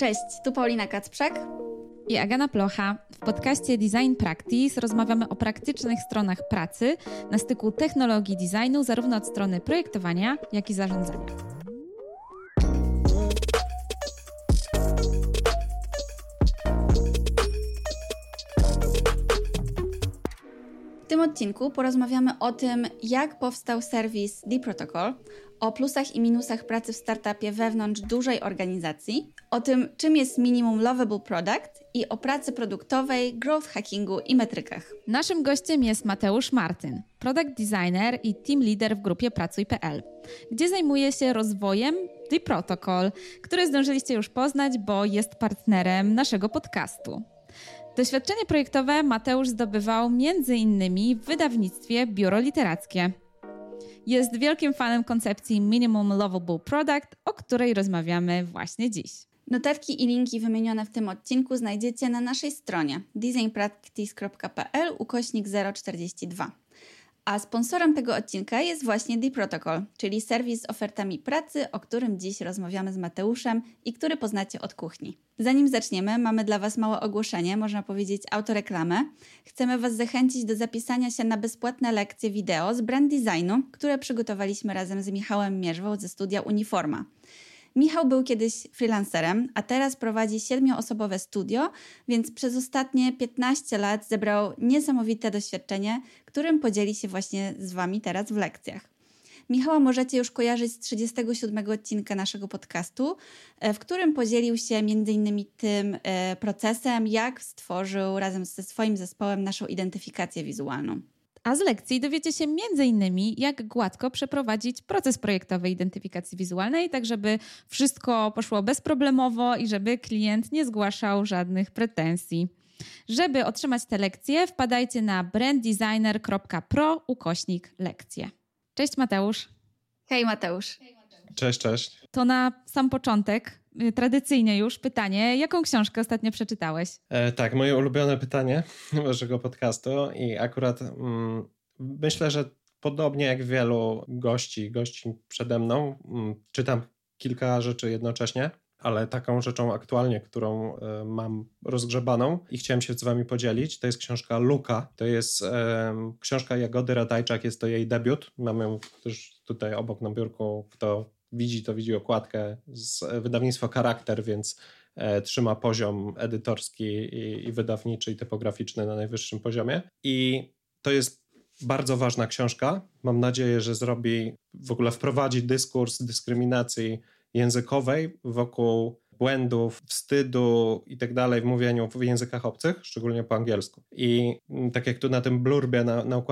Cześć, tu Paulina Kacprzak i Agana Plocha. W podcaście Design Practice rozmawiamy o praktycznych stronach pracy na styku technologii designu, zarówno od strony projektowania, jak i zarządzania. W tym odcinku porozmawiamy o tym, jak powstał serwis D-Protocol, o plusach i minusach pracy w startupie wewnątrz dużej organizacji, o tym, czym jest minimum lovable product i o pracy produktowej, growth hackingu i metrykach. Naszym gościem jest Mateusz Martyn, product designer i team leader w grupie Pracuj.pl, gdzie zajmuje się rozwojem The Protocol, który zdążyliście już poznać, bo jest partnerem naszego podcastu. Doświadczenie projektowe Mateusz zdobywał m.in. w wydawnictwie Biuro Literackie. Jest wielkim fanem koncepcji Minimum Lovable Product, o której rozmawiamy właśnie dziś. Notatki i linki wymienione w tym odcinku znajdziecie na naszej stronie designpractice.pl ukośnik 042. A sponsorem tego odcinka jest właśnie The Protocol, czyli serwis z ofertami pracy, o którym dziś rozmawiamy z Mateuszem i który poznacie od kuchni. Zanim zaczniemy, mamy dla Was małe ogłoszenie, można powiedzieć autoreklamę. Chcemy Was zachęcić do zapisania się na bezpłatne lekcje wideo z brand designu, które przygotowaliśmy razem z Michałem Mierzwą ze studia Uniforma. Michał był kiedyś freelancerem, a teraz prowadzi siedmioosobowe studio, więc przez ostatnie 15 lat zebrał niesamowite doświadczenie, którym podzieli się właśnie z Wami teraz w lekcjach. Michała możecie już kojarzyć z 37 odcinka naszego podcastu, e, w którym podzielił się m.in. tym e, procesem, jak stworzył razem ze swoim zespołem naszą identyfikację wizualną. A z lekcji dowiecie się m.in. jak gładko przeprowadzić proces projektowy identyfikacji wizualnej, tak żeby wszystko poszło bezproblemowo i żeby klient nie zgłaszał żadnych pretensji. Żeby otrzymać te lekcje, wpadajcie na branddesigner.pro ukośnik lekcje. Cześć Mateusz. Hej Mateusz. Cześć, cześć. To na sam początek tradycyjnie już pytanie, jaką książkę ostatnio przeczytałeś? E, tak, moje ulubione pytanie waszego podcastu i akurat mm, myślę, że podobnie jak wielu gości, gości przede mną, mm, czytam kilka rzeczy jednocześnie, ale taką rzeczą aktualnie, którą e, mam rozgrzebaną i chciałem się z wami podzielić, to jest książka Luka. To jest e, książka Jagody Radajczak, jest to jej debiut. Mamy też tutaj obok na biurku, kto widzi, to widzi okładkę z wydawnictwa Charakter, więc e, trzyma poziom edytorski i, wydawniczy i typograficzny na najwyższym poziomie. I to jest bardzo ważna książka. Mam nadzieję, że zrobi, w ogóle wprowadzi dyskurs dyskryminacji językowej wokół błędów, wstydu i tak dalej w mówieniu w językach obcych, szczególnie po angielsku. I mm, tak jak tu na tym blurbie na, na,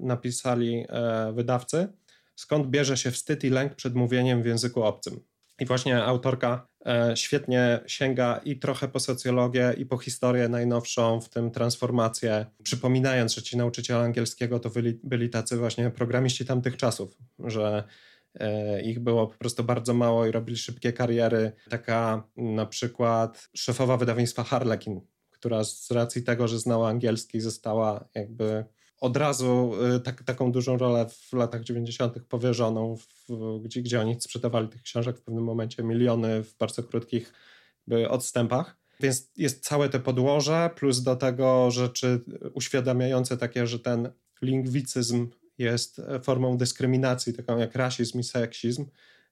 napisali e, wydawcy, skąd bierze się wstyd i lęk przed mówieniem w języku obcym. I właśnie autorka e, świetnie sięga i trochę po socjologię, i po historię najnowszą, w tym transformację, przypominając, że ci nauczyciele angielskiego to byli, byli tacy właśnie programiści tamtych czasów, że e, ich było po prostu bardzo mało i robili szybkie kariery. Taka na przykład szefowa wydawnictwa Harlequin, która z racji tego, że znała angielski, została jakby od razu y, tak, taką dużą rolę w latach 90. powierzoną, w, gdzie, gdzie oni sprzedawali tych książek w pewnym momencie miliony w bardzo krótkich odstępach. Więc jest całe te podłoże, plus do tego rzeczy uświadamiające takie, że ten lingwicyzm jest formą dyskryminacji, taką jak rasizm i seksizm,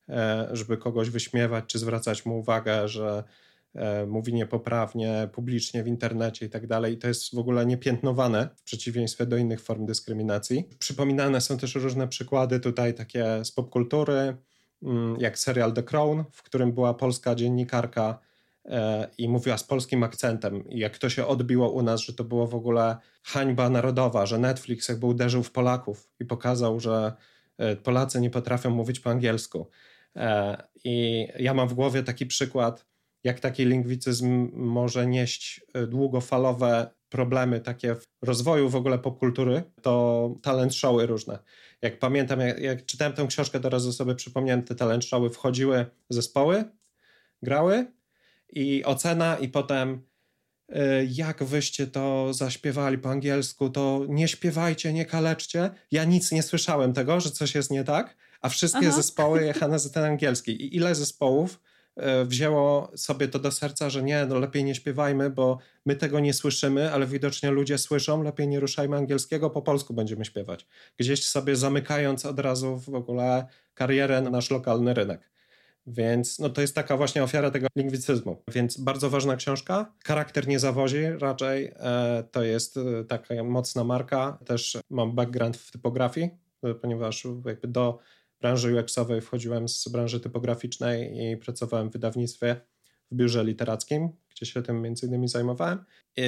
e, żeby kogoś wyśmiewać czy zwracać mu uwagę, że E, mówi niepoprawnie, publicznie w internecie i tak dalej. To jest w ogóle niepiętnowane w przeciwieństwie do innych form dyskryminacji. Przypominane są też różne przykłady tutaj takie z popkultury, mm, jak serial The Crown, w którym była polska dziennikarka e, i mówiła z polskim akcentem. I jak to się odbiło u nas, że to było w ogóle hańba narodowa, że Netflix jakby uderzył w Polaków i pokazał, że e, Polacy nie potrafią mówić po angielsku. I ja mam w głowie taki przykład jak taki lingwicyzm może nieść e, długofalowe problemy takie w rozwoju w ogóle popkultury, to talent showy różne. Jak pamiętam, jak, jak czytałem tę książkę, teraz sobie przypomniałem, te talent showy wchodziły zespoły, grały i ocena i potem e, jak wyście to zaśpiewali po angielsku, to nie śpiewajcie, nie kaleczcie. Ja nic nie słyszałem tego, że coś jest nie tak, a wszystkie Aha. zespoły jechane za ten angielski. I ile zespołów wzięło sobie to do serca, że nie, no lepiej nie śpiewajmy, bo my tego nie słyszymy, ale widocznie ludzie słyszą, lepiej nie ruszajmy angielskiego, po polsku będziemy śpiewać. Gdzieś sobie zamykając od razu w ogóle karierę na nasz lokalny rynek. Więc no, to jest taka właśnie ofiara tego lingwicyzmu. Więc bardzo ważna książka. Charakter nie zawozi raczej. E, to jest e, taka mocna marka. Też mam background w typografii, e, ponieważ jakby do branży UX-owej wchodziłem z branży typograficznej i pracowałem w wydawnictwie w biurze literackim, gdzie się tym między innymi zajmowałem.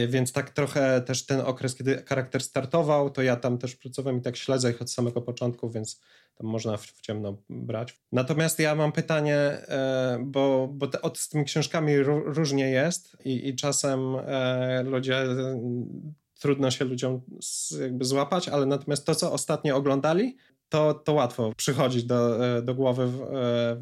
Więc tak trochę też ten okres, kiedy charakter startował, to ja tam też pracowałem i tak śledzę ich od samego początku, więc tam można w, w ciemno brać. Natomiast ja mam pytanie, e, bo, bo te, od, z tymi książkami różnie jest i, i czasem e, ludzie trudno się ludziom jakby złapać, ale natomiast to, co ostatnio oglądali, to, to łatwo przychodzić do, e, do głowy,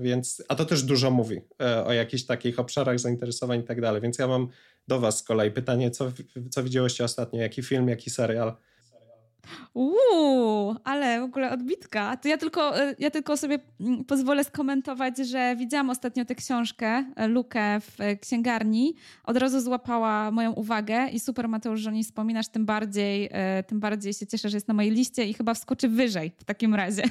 więc, a to też dużo mówi o jakichś takich obszarach zainteresowań i tak dalej. Więc ja mam do Was z kolei pytanie, co, co widziałyście ostatnio, jaki film, jaki serial? Uuu, ale w ogóle odbitka. To ja tylko, e, ja tylko sobie mm, pozwolę skomentować, że widziałam ostatnio tę książkę, e, Lukę w e, księgarni. Od razu złapała moją uwagę i super Mateusz, że o niej wspominasz, tym bardziej, tym bardziej się cieszę, że jest na mojej liście i chyba wskoczy wyżej w takim razie.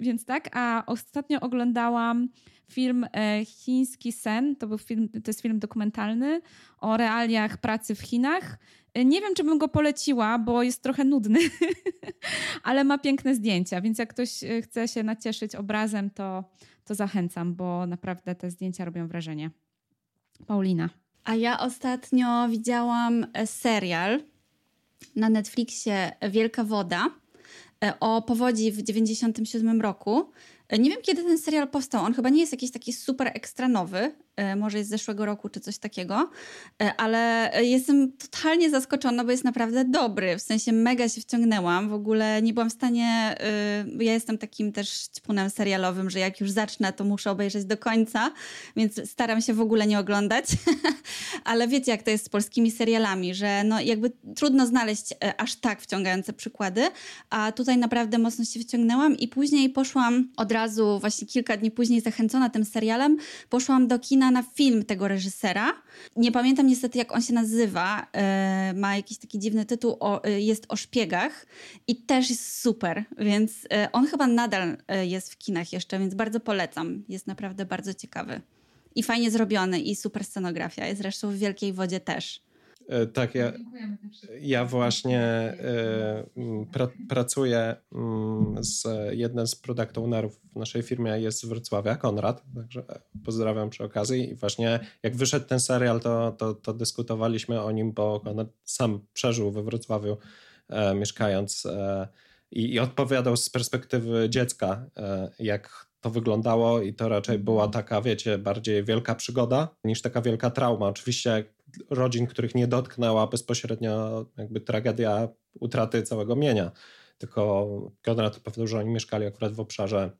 Więc tak, a ostatnio oglądałam film Chiński Sen. To był film, to jest film dokumentalny o realiach pracy w Chinach. Nie wiem, czy bym go poleciła, bo jest trochę nudny, ale ma piękne zdjęcia, więc jak ktoś e, chce się nacieszyć obrazem, to, to zachęcam, bo naprawdę te zdjęcia robią wrażenie. Paulina. A ja ostatnio widziałam e, serial na Netflixie Wielka Woda e, o powodzi w 97 roku. Nie wiem, kiedy ten serial powstał. On chyba nie jest jakiś taki super ekstra nowy, E, może jest z zeszłego roku czy coś takiego, e, ale jestem totalnie zaskoczona, bo jest naprawdę dobry. W sensie mega się wciągnęłam. W ogóle nie byłam w stanie. E, ja jestem takim też ćpunem serialowym, że jak już zacznę, to muszę obejrzeć do końca, więc staram się w ogóle nie oglądać. ale wiecie, jak to jest z polskimi serialami, że no jakby trudno znaleźć aż tak wciągające przykłady, a tutaj naprawdę mocno się wciągnęłam i później poszłam od razu, właśnie kilka dni później, zachęcona tym serialem, poszłam do kina na film tego reżysera. Nie pamiętam niestety, jak on się nazywa. E, ma jakiś taki dziwny tytuł. O, e, jest o szpiegach i też jest super, więc e, on chyba nadal jest w kinach jeszcze, więc bardzo polecam. Jest naprawdę bardzo ciekawy. I fajnie zrobiony, i super scenografia. Zresztą w Wielkiej Wodzie też. E, tak, ja, ja właśnie e, pra, pracuję z jednym z product ownerów w naszej firmie jest z Wrocławia, Konrad, także pozdrawiam przy okazji. I właśnie jak wyszedł ten serial, to, to, to dyskutowaliśmy o nim, bo Konrad sam przeżył we Wrocławiu e, mieszkając i, i odpowiadał z perspektywy dziecka, jak to wyglądało i to raczej była taka, wiecie, bardziej wielka przygoda niż taka wielka trauma. Oczywiście rodzin, których nie dotknęła bezpośrednio jakby tragedia utraty całego mienia. Tylko Konrad powiedział, że oni mieszkali akurat w obszarze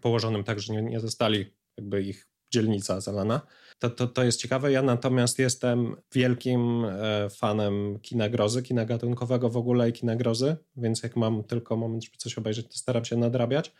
położonym tak, że nie, nie zostali jakby ich dzielnica zalana. To, to, to jest ciekawe. Ja natomiast jestem wielkim e, fanem kina grozy, kina gatunkowego w ogóle i kina grozy, więc jak mam tylko moment, żeby coś obejrzeć, to staram się nadrabiać.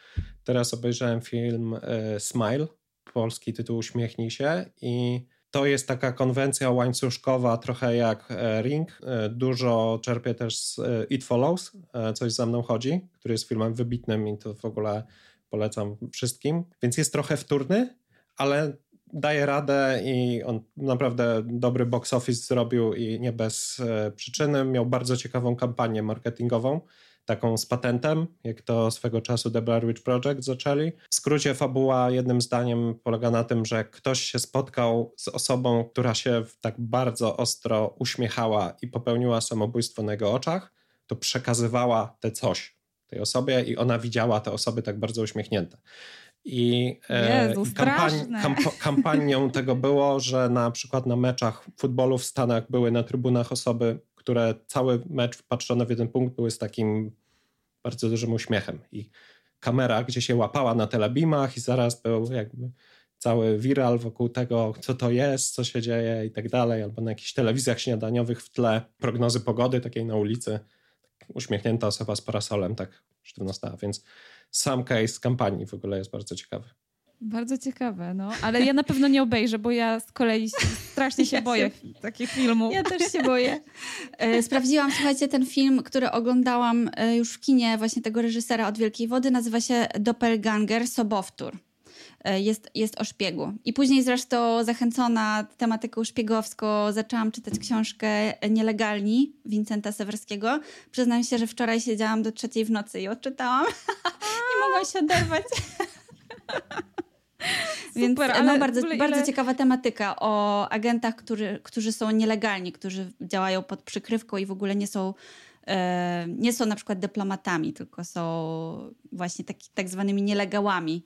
Teraz obejrzałem film e, Smile, polski tytuł Uśmiechnij się i to jest taka konwencja łańcuszkowa, trochę jak e, Ring. Dużo czerpię też z It Follows, coś za mną chodzi, który jest filmem wybitnym i to w ogóle polecam wszystkim. Więc jest trochę wtórny, ale daje radę i on naprawdę dobry box office zrobił i nie bez przyczyny. Miał bardzo ciekawą kampanię marketingową taką z patentem, jak to swego czasu The Blair Witch Project zaczęli. W skrócie fabuła jednym zdaniem polega na tym, że ktoś się spotkał z osobą, która się tak bardzo ostro uśmiechała i popełniła samobójstwo na jego oczach, to przekazywała te coś tej osobie i ona widziała te osoby tak bardzo uśmiechnięte. I e, Jezu, kampanią tego było, że na przykład na meczach futbolu w Stanach były na trybunach osoby które cały mecz wpatrzone w jeden punkt były z takim bardzo dużym uśmiechem. I kamera, gdzie się łapała na telebimach i zaraz był jakby cały viral wokół tego, co to jest, co się dzieje i tak dalej, albo na jakichś telewizjach śniadaniowych w tle prognozy pogody takiej na ulicy, uśmiechnięta osoba z parasolem tak sztywno stała, więc sam case kampanii w ogóle jest bardzo ciekawy. Bardzo ciekawe, no. Ale ja na pewno nie obejrzę, bo ja z kolei strasznie się ja boję się... takich filmów. Ja też się boję. E, sprawdziłam, słuchajcie, ten film, który oglądałam e, już w kinie właśnie tego reżysera od Wielkiej Wody, nazywa się Doppelganger Sobowtór. E, jest, jest o szpiegu. I później zresztą zachęcona tematyką szpiegowską zaczęłam czytać książkę Nielegalni Wincenta Sewerskiego. Przyznam się, że wczoraj siedziałam do trzeciej w nocy i odczytałam. Nie mogłam się oderwać. Więc Super, no, bardzo, bardzo ile... ciekawa tematyka o agentach, którzy, którzy są nielegalni, którzy działają pod przykrywką i w ogóle nie są, e, nie są na przykład dyplomatami, tylko są właśnie taki, tak zwanymi nielegałami,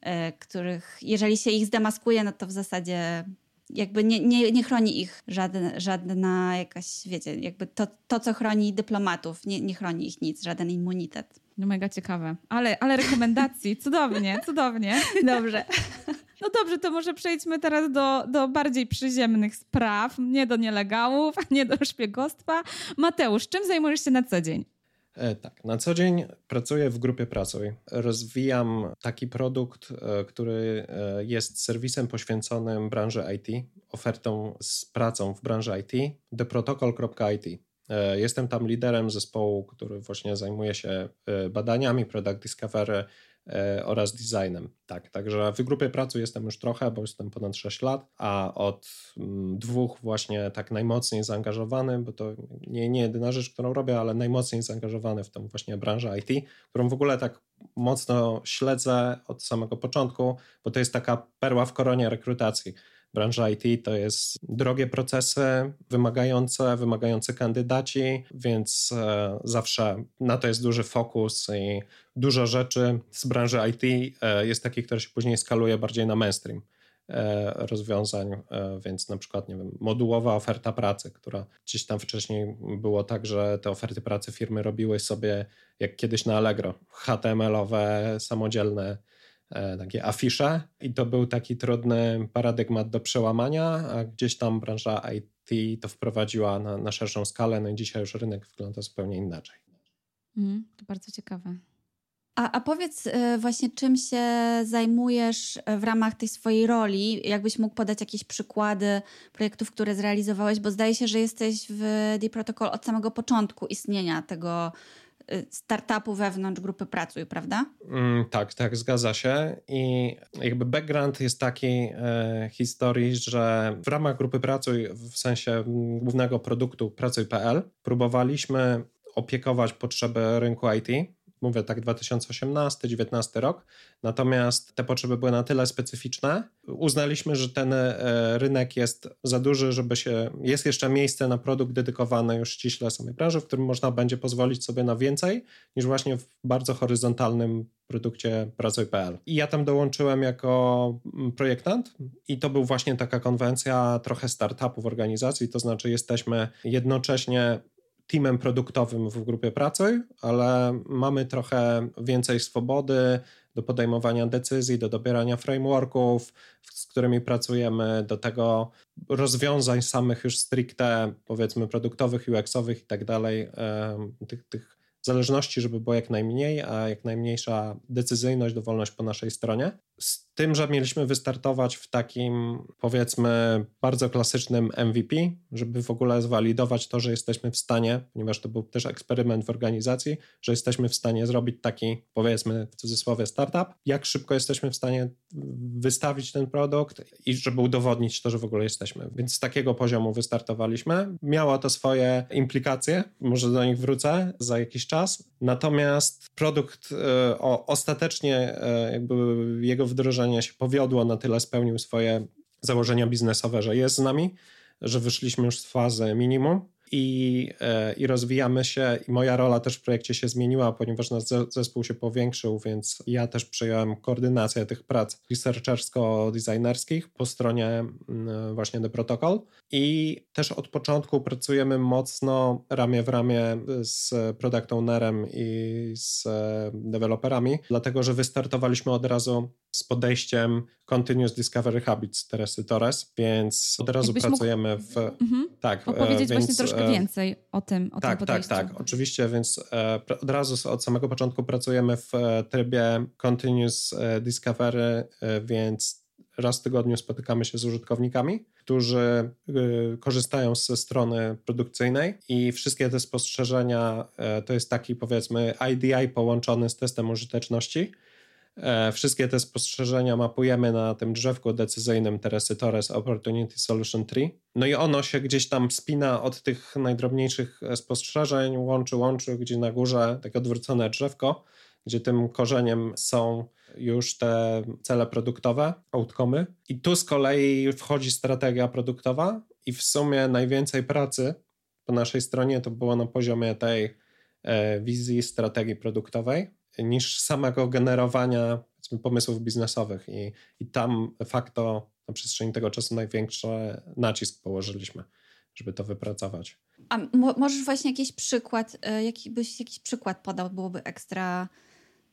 e, których jeżeli się ich zdemaskuje, no to w zasadzie jakby nie, nie, nie chroni ich żaden, żadna jakaś, wiecie, jakby to, to co chroni dyplomatów, nie, nie chroni ich nic, żaden immunitet. No mega ciekawe. Ale, ale rekomendacji, cudownie, cudownie. Dobrze. No dobrze, to może przejdźmy teraz do, do bardziej przyziemnych spraw, nie do nielegałów, nie do szpiegostwa. Mateusz, czym zajmujesz się na co dzień? E, tak, na co dzień pracuję w grupie Pracuj. Rozwijam taki produkt, e, który e, jest serwisem poświęconym branży IT, ofertą z pracą w branży IT, theprotocol.it. Jestem tam liderem zespołu, który właśnie zajmuje się badaniami, product discovery, E, oraz designem. Tak, także w grupie pracy jestem już trochę, bo jestem ponad 6 lat, a od mm, dwóch właśnie tak najmocniej zaangażowany, bo to nie, nie jedyna rzecz, którą robię, ale najmocniej zaangażowany w tą właśnie branżę IT, którą w ogóle tak mocno śledzę od samego początku, bo to jest taka perła w koronie rekrutacji Branża IT to jest drogie procesy, wymagające, wymagający kandydaci, więc e, zawsze na to jest duży fokus i dużo rzeczy z branży IT e, jest takich, które się później skaluje bardziej na mainstream e, rozwiązań, więc na przykład, nie wiem, modułowa oferta pracy, która gdzieś tam wcześniej było tak, że te oferty pracy firmy robiły sobie, jak kiedyś na Allegro, HTML-owe, samodzielne takie afisze i to był taki trudny paradygmat do przełamania, a gdzieś tam branża IT to wprowadziła na, na szerszą skalę, no i dzisiaj już rynek wygląda zupełnie inaczej. Mm, to bardzo ciekawe. A, a powiedz e, właśnie, czym się zajmujesz w ramach tej swojej roli? Jakbyś mógł podać jakieś przykłady projektów, które zrealizowałeś, bo zdaje się, że jesteś w The Protocol od samego początku istnienia tego startupu wewnątrz grupy Pracuj, prawda? Mm, tak, tak, zgadza się. I jakby background jest taki e, historii, że w ramach grupy Pracuj, w sensie głównego produktu Pracuj.pl, próbowaliśmy opiekować potrzeby rynku IT mówię tak 2018-2019 rok. Natomiast te potrzeby były na tyle specyficzne, uznaliśmy, że ten e, rynek jest za duży, żeby się. Jest jeszcze miejsce na produkt dedykowany już ściśle samej branży, w którym można będzie pozwolić sobie na więcej niż właśnie w bardzo horyzontalnym produkcie Pracuj.pl. I ja tam dołączyłem jako mm, projektant i to był właśnie taka konwencja trochę startupu w organizacji, to znaczy jesteśmy jednocześnie teamem produktowym w grupie pracy, ale mamy trochę więcej swobody do podejmowania decyzji, do dobierania frameworków, z którymi pracujemy, do tego rozwiązań samych już stricte, powiedzmy, produktowych, UX-owych i tak dalej, tych, tych zależności, żeby było jak najmniej, a jak najmniejsza decyzyjność, dowolność po naszej stronie. Z tym, że mieliśmy wystartować w takim, powiedzmy, bardzo klasycznym MVP, żeby w ogóle zwalidować to, że jesteśmy w stanie, ponieważ to był też eksperyment w organizacji, że jesteśmy w stanie zrobić taki, powiedzmy, w cudzysłowie, startup. Jak szybko jesteśmy w stanie wystawić ten produkt i żeby udowodnić to, że w ogóle jesteśmy. Więc z takiego poziomu wystartowaliśmy. Miało to swoje implikacje, może do nich wrócę za jakiś czas. Natomiast produkt e, o, ostatecznie, e, jakby jego wdrożenie się powiodło, na tyle spełnił swoje założenia biznesowe, że jest z nami, że wyszliśmy już z fazy minimum i, e, i rozwijamy się. I moja rola też w projekcie się zmieniła, ponieważ nasz zespół się powiększył, więc ja też przejąłem koordynację tych prac researchersko-designerskich po stronie mm, właśnie The Protocol. I też od początku pracujemy mocno ramię w ramię z product ownerem i z e, deweloperami, dlatego że wystartowaliśmy od razu z podejściem Continuous Discovery Habits Teresy Torres, więc od razu Jakbyś pracujemy mógł... w... Mhm. Tak. Opowiedzieć więc, właśnie troszkę więcej o tym, o tak, tym podejściu. Tak, tak, oczywiście, więc od razu od samego początku pracujemy w trybie Continuous Discovery, więc raz w tygodniu spotykamy się z użytkownikami, którzy korzystają ze strony produkcyjnej i wszystkie te spostrzeżenia e, to jest taki powiedzmy IDI połączony z testem użyteczności. E, wszystkie te spostrzeżenia mapujemy na tym drzewku decyzyjnym Teresy Torres Opportunity Solution Tree. No i ono się gdzieś tam spina od tych najdrobniejszych e, spostrzeżeń, łączy, łączy, gdzie na górze takie odwrócone drzewko, gdzie tym korzeniem są już te cele produktowe, outcomy. I tu z kolei wchodzi strategia produktowa i w sumie najwięcej pracy po naszej stronie to było na poziomie tej e, wizji, strategii produktowej, niż samego generowania pomysłów biznesowych. I, I tam facto na przestrzeni tego czasu największy nacisk położyliśmy, żeby to wypracować. A możesz właśnie jakiś przykład, e, jaki byś jakiś przykład podał, byłoby ekstra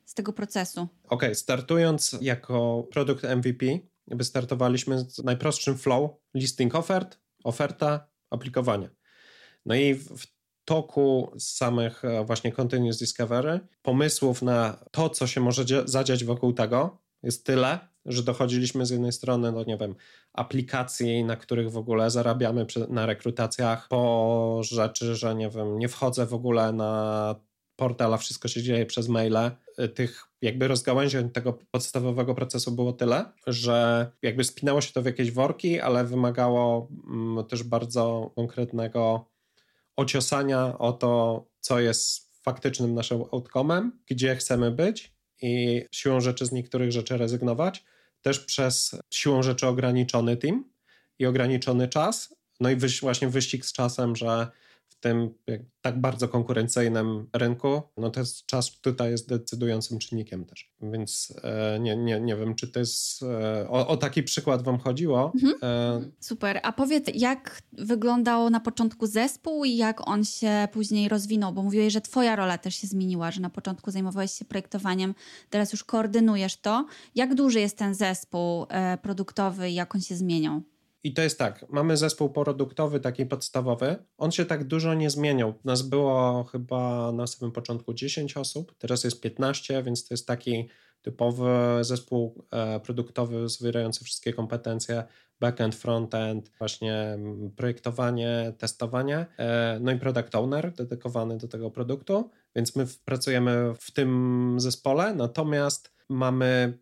z tego procesu? Okej, okay, startując jako produkt MVP, wystartowaliśmy z najprostszym flow, listing ofert, oferta, aplikowanie. No i w toku samych e, właśnie Continuous Discovery pomysłów na to, co się może zadziać wokół tego jest tyle, że dochodziliśmy z jednej strony, no nie wiem, aplikacji, na których w ogóle zarabiamy na rekrutacjach, po rzeczy, że nie wiem, nie wchodzę w ogóle na portal, a wszystko się dzieje przez maile. Y, tych jakby rozgałęzień tego podstawowego procesu było tyle, że jakby spinało się to w jakieś worki, ale wymagało mm, też bardzo konkretnego ociosania o to, co jest faktycznym naszym outcomem, gdzie chcemy być i siłą rzeczy z niektórych rzeczy rezygnować, też przez siłą rzeczy ograniczony team i ograniczony czas, no i właśnie wyścig z czasem, że tym tak bardzo konkurencyjnym rynku, no to jest czas tutaj jest decydującym czynnikiem też. Więc e, nie, nie, nie wiem, czy to jest e, o, o, taki przykład wam chodziło. Mhm. E... Super. A powiedz, jak wyglądał na początku zespół i jak on się później rozwinął? Bo mówiłeś, że twoja rola też się zmieniła, że na początku zajmowałeś się projektowaniem, teraz już koordynujesz to. Jak duży jest ten zespół e, produktowy i jak on się zmieniał? I to jest tak, mamy zespół produktowy, taki podstawowy. On się tak dużo nie zmieniał. Nas było chyba na samym początku 10 osób, teraz jest 15, więc to jest taki typowy zespół e, produktowy zawierający wszystkie kompetencje backend, frontend, właśnie projektowanie, testowanie, e, no i product owner dedykowany do tego produktu, więc my pracujemy w tym zespole, natomiast mamy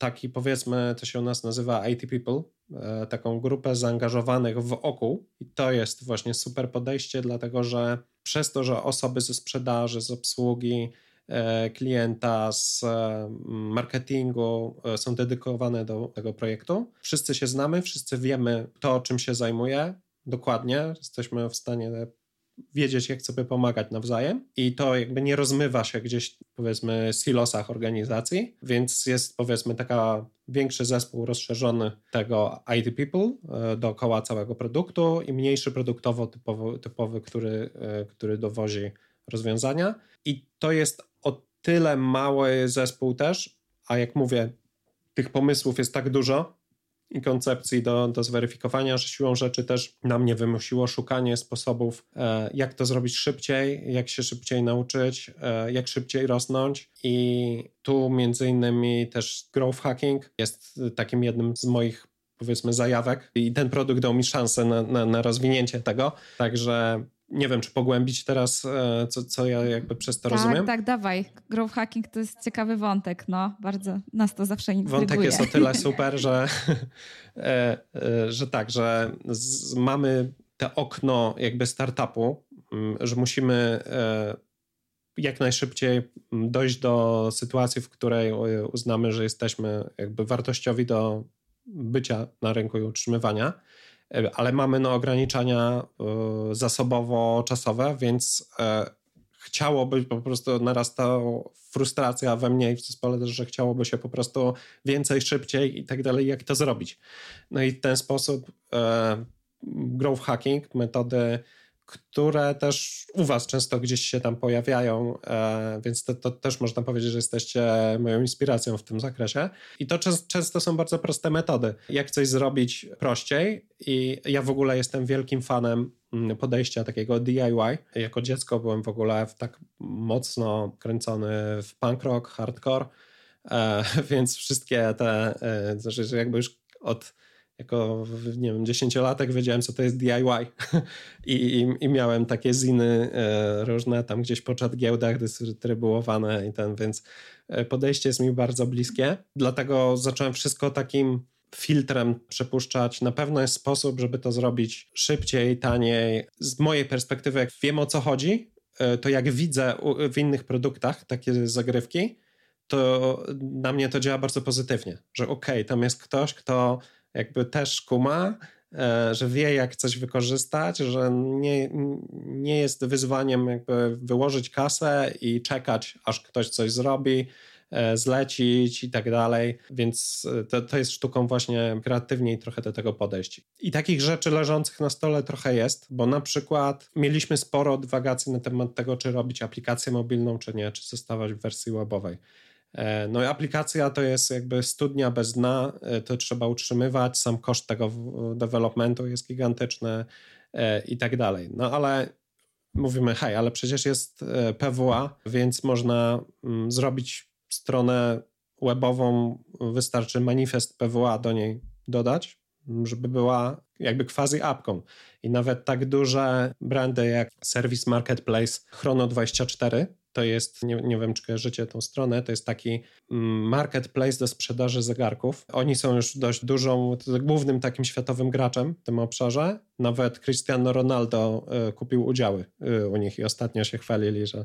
taki powiedzmy, to się u nas nazywa IT people, E, taką grupę zaangażowanych w oku i to jest właśnie super podejście, dlatego że przez to, że osoby ze sprzedaży, z obsługi e, klienta, z e, marketingu są dedykowane do tego projektu, wszyscy się znamy, wszyscy wiemy to, czym się zajmuje. Dokładnie, jesteśmy w stanie wiedzieć, jak sobie pomagać nawzajem. I to jakby nie rozmywa się gdzieś, powiedzmy, silosach organizacji, więc jest, powiedzmy, taka większy zespół rozszerzony tego IT people e, dookoła całego produktu i mniejszy produktowo typowy, typowy który, e, który dowozi rozwiązania. I to jest o tyle mały zespół też, a jak mówię, tych pomysłów jest tak dużo, koncepcji do, do zweryfikowania, że siłą rzeczy też na mnie wymusiło szukanie sposobów, e, jak to zrobić szybciej, jak się szybciej nauczyć, e, jak szybciej rosnąć. I tu między innymi też growth hacking jest takim jednym z moich powiedzmy zajawek i ten produkt dał mi szansę na, na, na rozwinięcie tego, także nie wiem, czy pogłębić teraz, e, co, co ja jakby przez to tak, rozumiem. Tak, dawaj. Growth hacking to jest ciekawy wątek, no. Bardzo nas to zawsze intryguje. Wątek jest o tyle super, że, e, e, że tak, że z, mamy te okno jakby startupu, mm, że musimy jak najszybciej dojść do sytuacji, w której uznamy, że jesteśmy jakby wartościowi do bycia na rynku i utrzymywania ale mamy no, ograniczenia e, zasobowo-czasowe, więc e, chciałoby po prostu narasta frustracja we mnie i w zespole też, że chciałoby się po prostu więcej, szybciej i tak dalej, jak to zrobić. No i w ten sposób growth hacking, metody które też u Was często gdzieś się tam pojawiają, e, więc to, to, też można powiedzieć, że jesteście moją inspiracją w tym zakresie. I to często są bardzo proste metody, jak coś zrobić prościej. I ja w ogóle jestem wielkim fanem mm, podejścia takiego DIY. Jako dziecko byłem w ogóle tak mocno kręcony w punk rock, hardcore, e, więc wszystkie te, e, znaczy jakby już od jako, nie wiem, dziesięciolatek wiedziałem, co to jest DIY I, i, i miałem takie ziny e, różne tam gdzieś po czat giełdach dystrybuowane i ten, więc e, podejście jest mi bardzo bliskie. Dlatego zacząłem wszystko takim filtrem przepuszczać. Na pewno jest sposób, żeby to zrobić szybciej, taniej. Z mojej perspektywy, jak wiem o co chodzi, e, to jak widzę w innych produktach takie zagrywki, to na mnie to działa bardzo pozytywnie, że okej, okay, tam jest ktoś, kto jakby też kuma, e, że wie jak coś wykorzystać, że nie, nie jest wyzwaniem jakby wyłożyć kasę i czekać aż ktoś coś zrobi, e, zlecić i tak dalej, więc e, to, to jest sztuką właśnie kreatywniej trochę do tego podejść. I takich rzeczy leżących na stole trochę jest, bo na przykład mieliśmy sporo dywagacji na temat tego, czy robić aplikację mobilną, czy nie, czy zostawać w wersji webowej. E, no i aplikacja to jest jakby studnia bez dna, e, to trzeba utrzymywać, sam koszt tego developmentu jest gigantyczny e, i tak dalej. No ale mówimy, hej, ale przecież jest PWA, więc można mm, zrobić stronę webową, wystarczy manifest PWA do niej dodać, żeby była jakby quasi apką. I nawet tak duże brandy jak Service Marketplace Chrono24 to jest, nie, nie wiem czy kojarzycie tą stronę, to jest taki mm, marketplace do sprzedaży zegarków. Oni są już dość dużą, głównym takim światowym graczem w tym obszarze. Nawet Cristiano Ronaldo y, kupił udziały y, u nich i ostatnio się chwalili, że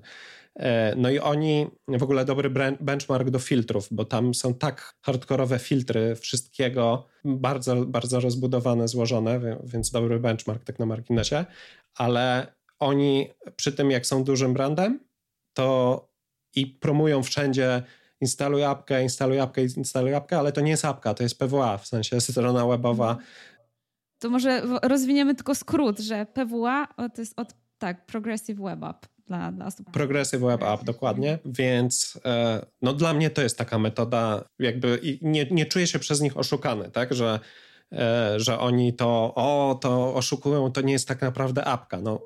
y, no i oni w ogóle dobry benchmark do filtrów, bo tam są tak hardkorowe filtry wszystkiego, bardzo, bardzo rozbudowane, złożone, więc dobry benchmark tak na marginesie, ale oni przy tym jak są dużym brandem, to i promują wszędzie instaluj apkę, instaluj apkę, instaluj apkę, ale to nie jest apka, to jest PWA, w sensie strona webowa. To może rozwiniemy tylko skrót, że PWA to jest od, tak, Progressive Web App. Dla, dla osób. Progressive Web App, dokładnie. Więc e, no dla mnie to jest taka metoda, jakby i nie, nie czuję się przez nich oszukany, tak, że, e, że oni to, o, to oszukują, to nie jest tak naprawdę apka. No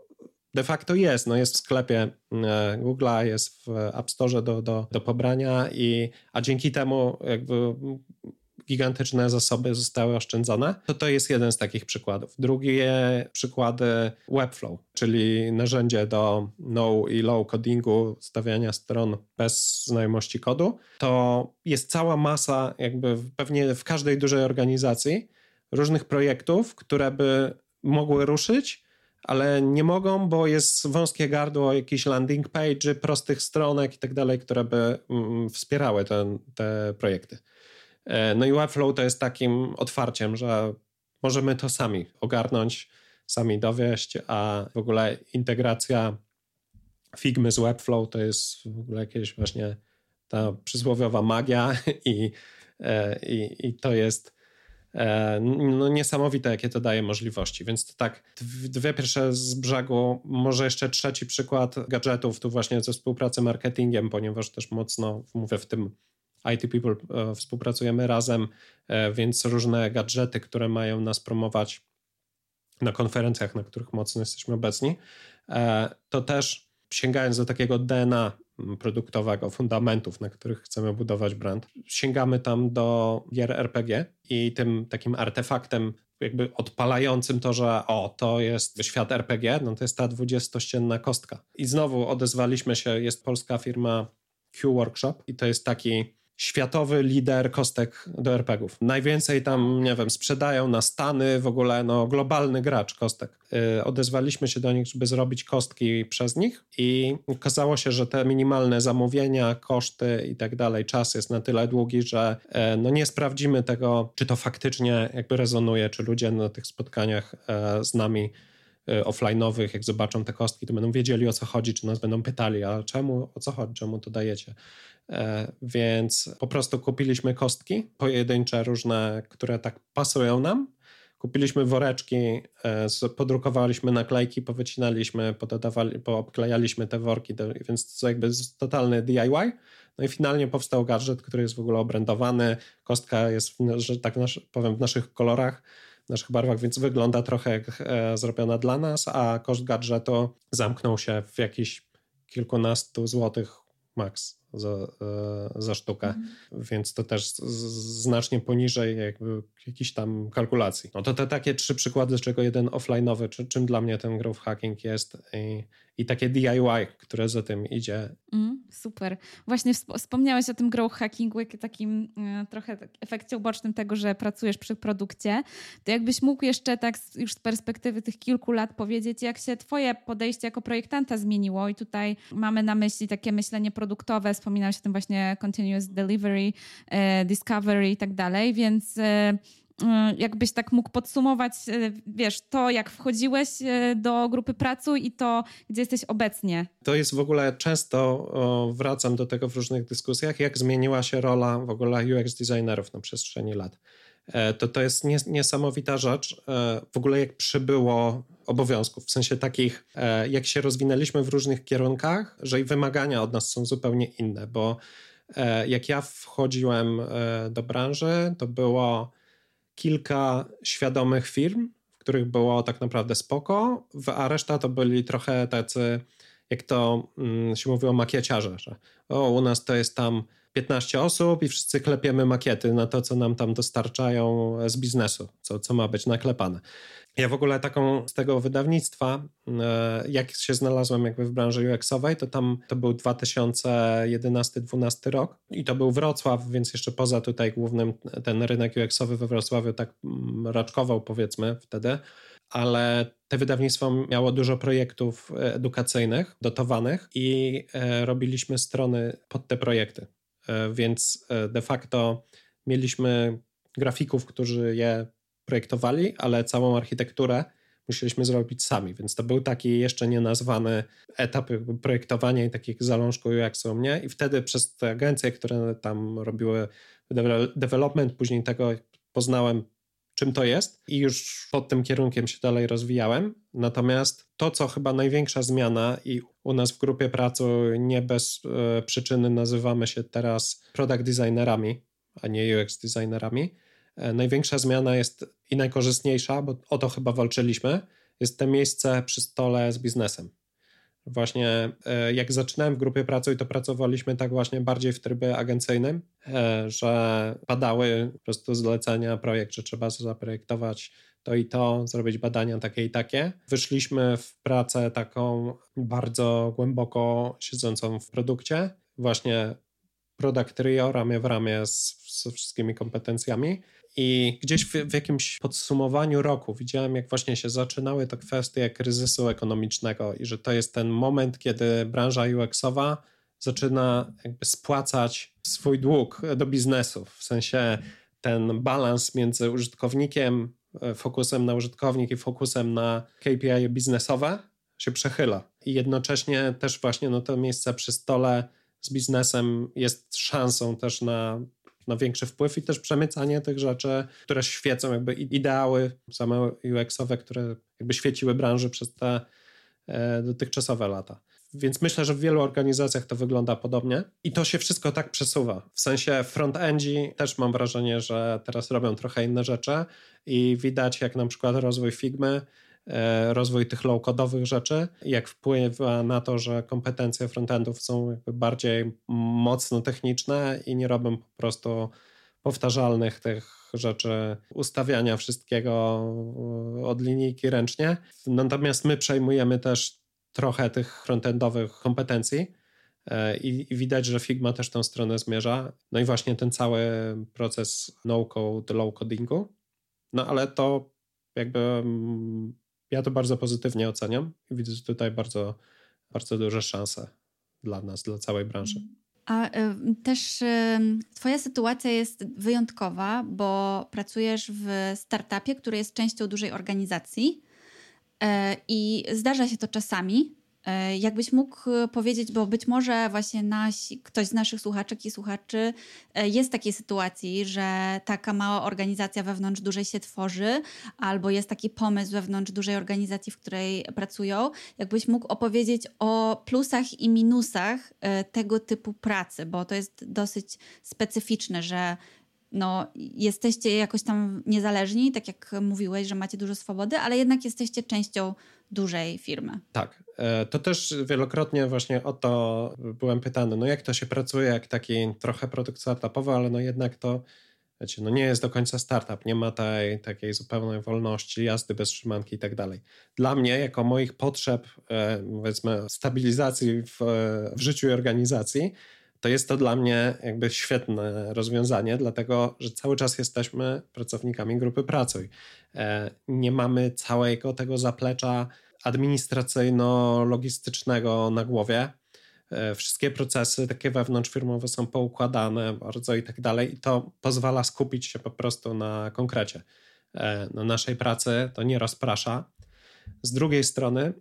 de facto jest. No jest w sklepie e, Google'a, jest w App Store do, do, do pobrania, i, a dzięki temu jakby gigantyczne zasoby zostały oszczędzone, to to jest jeden z takich przykładów. Drugie przykłady Webflow, czyli narzędzie do no i low codingu, stawiania stron bez znajomości kodu. To jest cała masa, jakby pewnie w każdej dużej organizacji, różnych projektów, które by mogły ruszyć, ale nie mogą, bo jest wąskie gardło jakichś landing page, prostych stronek i tak dalej, które by mm, wspierały ten, te projekty. E, no i Webflow to jest takim otwarciem, że możemy to sami ogarnąć, sami dowieść, a w ogóle integracja Figmy z Webflow to jest w ogóle jakieś właśnie ta przysłowiowa magia i, e, i, i to jest no niesamowite, jakie to daje możliwości. Więc to tak, dwie pierwsze z brzegu, może jeszcze trzeci przykład gadżetów, tu właśnie ze współpracy marketingiem, ponieważ też mocno, mówię, w tym IT People e, współpracujemy razem, e, więc różne gadżety, które mają nas promować na konferencjach, na których mocno jesteśmy obecni, to też sięgając do takiego DNA produktowego, fundamentów, na których chcemy budować brand. Sięgamy tam do gier RPG i tym takim artefaktem jakby odpalającym to, że o, to jest świat RPG, no to jest ta dwudziestościenna kostka. I znowu odezwaliśmy się, jest polska firma Q Workshop i to jest taki światowy lider kostek do RPGów. Najwięcej tam, nie wiem, sprzedają na Stany, w ogóle no, globalny gracz kostek. Yy, odezwaliśmy się do nich, żeby zrobić kostki przez nich i okazało się, że te minimalne zamówienia, koszty i tak dalej, czas jest na tyle długi, że yy, no nie sprawdzimy tego, czy to faktycznie jakby rezonuje, czy ludzie na tych spotkaniach yy, z nami offline'owych, jak zobaczą te kostki, to będą wiedzieli o co chodzi, czy nas będą pytali, a czemu, o co chodzi, czemu to dajecie. E, więc po prostu kupiliśmy kostki pojedyncze, różne, które tak pasują nam. kupiliśmy woreczki, e, podrukowaliśmy naklejki, powycinaliśmy, poobklejaliśmy te worki, więc to jakby totalny DIY. No i finalnie powstał gadżet, który jest w ogóle obrędowany. Kostka jest, że tak powiem, w naszych kolorach, naszych barwach, więc wygląda trochę jak e, zrobiona dla nas, a koszt gadżetu zamknął się w jakichś kilkunastu złotych max za, e, za sztukę, mm. więc to też znacznie poniżej jakby jakiejś tam kalkulacji. No to te takie trzy przykłady, z czego jeden offline'owy, czy, czym dla mnie ten growth hacking jest i, i takie DIY, które za tym idzie. Mm, super. Właśnie wspomniałeś o tym growth hackingu, jak takim y, trochę tak efekcie ubocznym tego, że pracujesz przy produkcie. To jakbyś mógł jeszcze tak już z perspektywy tych kilku lat powiedzieć, jak się twoje podejście jako projektanta zmieniło i tutaj mamy na myśli takie myślenie produktowe, wspominał się o tym właśnie continuous delivery, y, discovery i tak dalej, więc y, Y, jakbyś tak mógł podsumować, wiesz, to jak wchodziłeś do grupy pracy i to, gdzie jesteś obecnie? To jest w ogóle często, wracam do tego w różnych dyskusjach, jak zmieniła się rola w ogóle UX designerów na przestrzeni lat. E, to, to jest niesamowita rzecz, e, w ogóle jak przybyło obowiązków, w sensie takich, e, jak się rozwinęliśmy w różnych kierunkach, że i wymagania od nas są zupełnie inne, bo jak ja wchodziłem do branży, to było kilka świadomych firm, w których było tak naprawdę spoko, a reszta to byli trochę tacy, jak to mm, się mówiło, makieciarze, że o, u nas to jest tam 15 osób i wszyscy klepiemy makiety na to, co nam tam dostarczają z biznesu, co, co ma być naklepane. Ja w ogóle taką z tego wydawnictwa, e, jak się znalazłem jakby w branży UX-owej, to tam to był 2011-2012 rok i to był Wrocław, więc jeszcze poza tutaj głównym ten rynek UX-owy we Wrocławiu tak mm, raczkował powiedzmy wtedy, ale te wydawnictwo miało dużo projektów edukacyjnych, dotowanych i e, robiliśmy strony pod te projekty. E, więc de facto mieliśmy grafików, którzy je projektowali, ale całą architekturę musieliśmy zrobić sami, więc to był taki jeszcze nie nazwany etap projektowania i takich zalążków jak są mnie. I wtedy przez te agencje, które tam robiły development, później tego poznałem czym to jest i już pod tym kierunkiem się dalej rozwijałem. Natomiast to, co chyba największa zmiana i u nas w grupie pracy nie bez e, przyczyny nazywamy się teraz product designerami, a nie UX designerami, E, największa zmiana jest i najkorzystniejsza, bo o to chyba walczyliśmy, jest to miejsce przy stole z biznesem. Właśnie e, jak zaczynałem w grupie pracy, to pracowaliśmy tak właśnie bardziej w trybie agencyjnym, e, że padały po prostu zlecenia, projekt, że trzeba zaprojektować to i to, zrobić badania takie i takie. Wyszliśmy w pracę taką bardzo głęboko siedzącą w produkcie, właśnie product ramię w ramię z, z wszystkimi kompetencjami i gdzieś w, w, jakimś podsumowaniu roku widziałem, jak właśnie się zaczynały te kwestie kryzysu ekonomicznego i że to jest ten moment, kiedy branża UX-owa zaczyna jakby spłacać swój dług do biznesu. W sensie ten balans między użytkownikiem, e, fokusem na użytkownik i fokusem na KPI biznesowe się przechyla. I jednocześnie też właśnie no, to miejsce przy stole z biznesem jest szansą też na na większy wpływ i też przemycanie tych rzeczy, które świecą, jakby ideały same UX-owe, które jakby świeciły branży przez te e, dotychczasowe lata. Więc myślę, że w wielu organizacjach to wygląda podobnie i to się wszystko tak przesuwa. W sensie front-endzi też mam wrażenie, że teraz robią trochę inne rzeczy i widać jak na przykład rozwój Figmy rozwój tych low-codowych rzeczy, jak wpływa na to, że kompetencje frontendów są bardziej mocno techniczne i nie robią po prostu powtarzalnych tych rzeczy, ustawiania wszystkiego od linijki ręcznie. Natomiast my przejmujemy też trochę tych frontendowych kompetencji e, i, i widać, że Figma też tą stronę zmierza. No i właśnie ten cały proces no-code, low-codingu. No ale to jakby mm, ja to bardzo pozytywnie oceniam i widzę tutaj bardzo, bardzo duże szanse dla nas, dla całej branży. A y, też Twoja sytuacja jest wyjątkowa, bo pracujesz w startupie, który jest częścią dużej organizacji y, i zdarza się to czasami, E, jakbyś mógł powiedzieć, bo być może właśnie nasi, ktoś z naszych słuchaczek i słuchaczy e, jest w takiej sytuacji, że taka mała organizacja wewnątrz dużej się tworzy, albo jest taki pomysł wewnątrz dużej organizacji, w której pracują. Jakbyś mógł opowiedzieć o plusach i minusach e, tego typu pracy, bo to jest dosyć specyficzne, że no, jesteście jakoś tam niezależni, tak jak mówiłeś, że macie dużo swobody, ale jednak jesteście częścią dużej firmy. Tak. E, to też wielokrotnie właśnie o to byłem pytany, no jak to się pracuje, jak taki trochę produkt startupowy, ale no jednak to wiecie, no nie jest do końca startup, nie ma tej takiej zupełnej wolności, jazdy bez trzymanki i tak dalej. Dla mnie, jako moich potrzeb, e, powiedzmy, stabilizacji w, w życiu i organizacji, to jest to dla mnie jakby świetne rozwiązanie, dlatego że cały czas jesteśmy pracownikami grupy Pracuj. E, nie mamy całego tego zaplecza administracyjno-logistycznego na głowie. E, wszystkie procesy takie wewnątrzfirmowe są poukładane bardzo i tak dalej, i to pozwala skupić się po prostu na konkrecie. E, na naszej pracy to nie rozprasza. Z drugiej strony,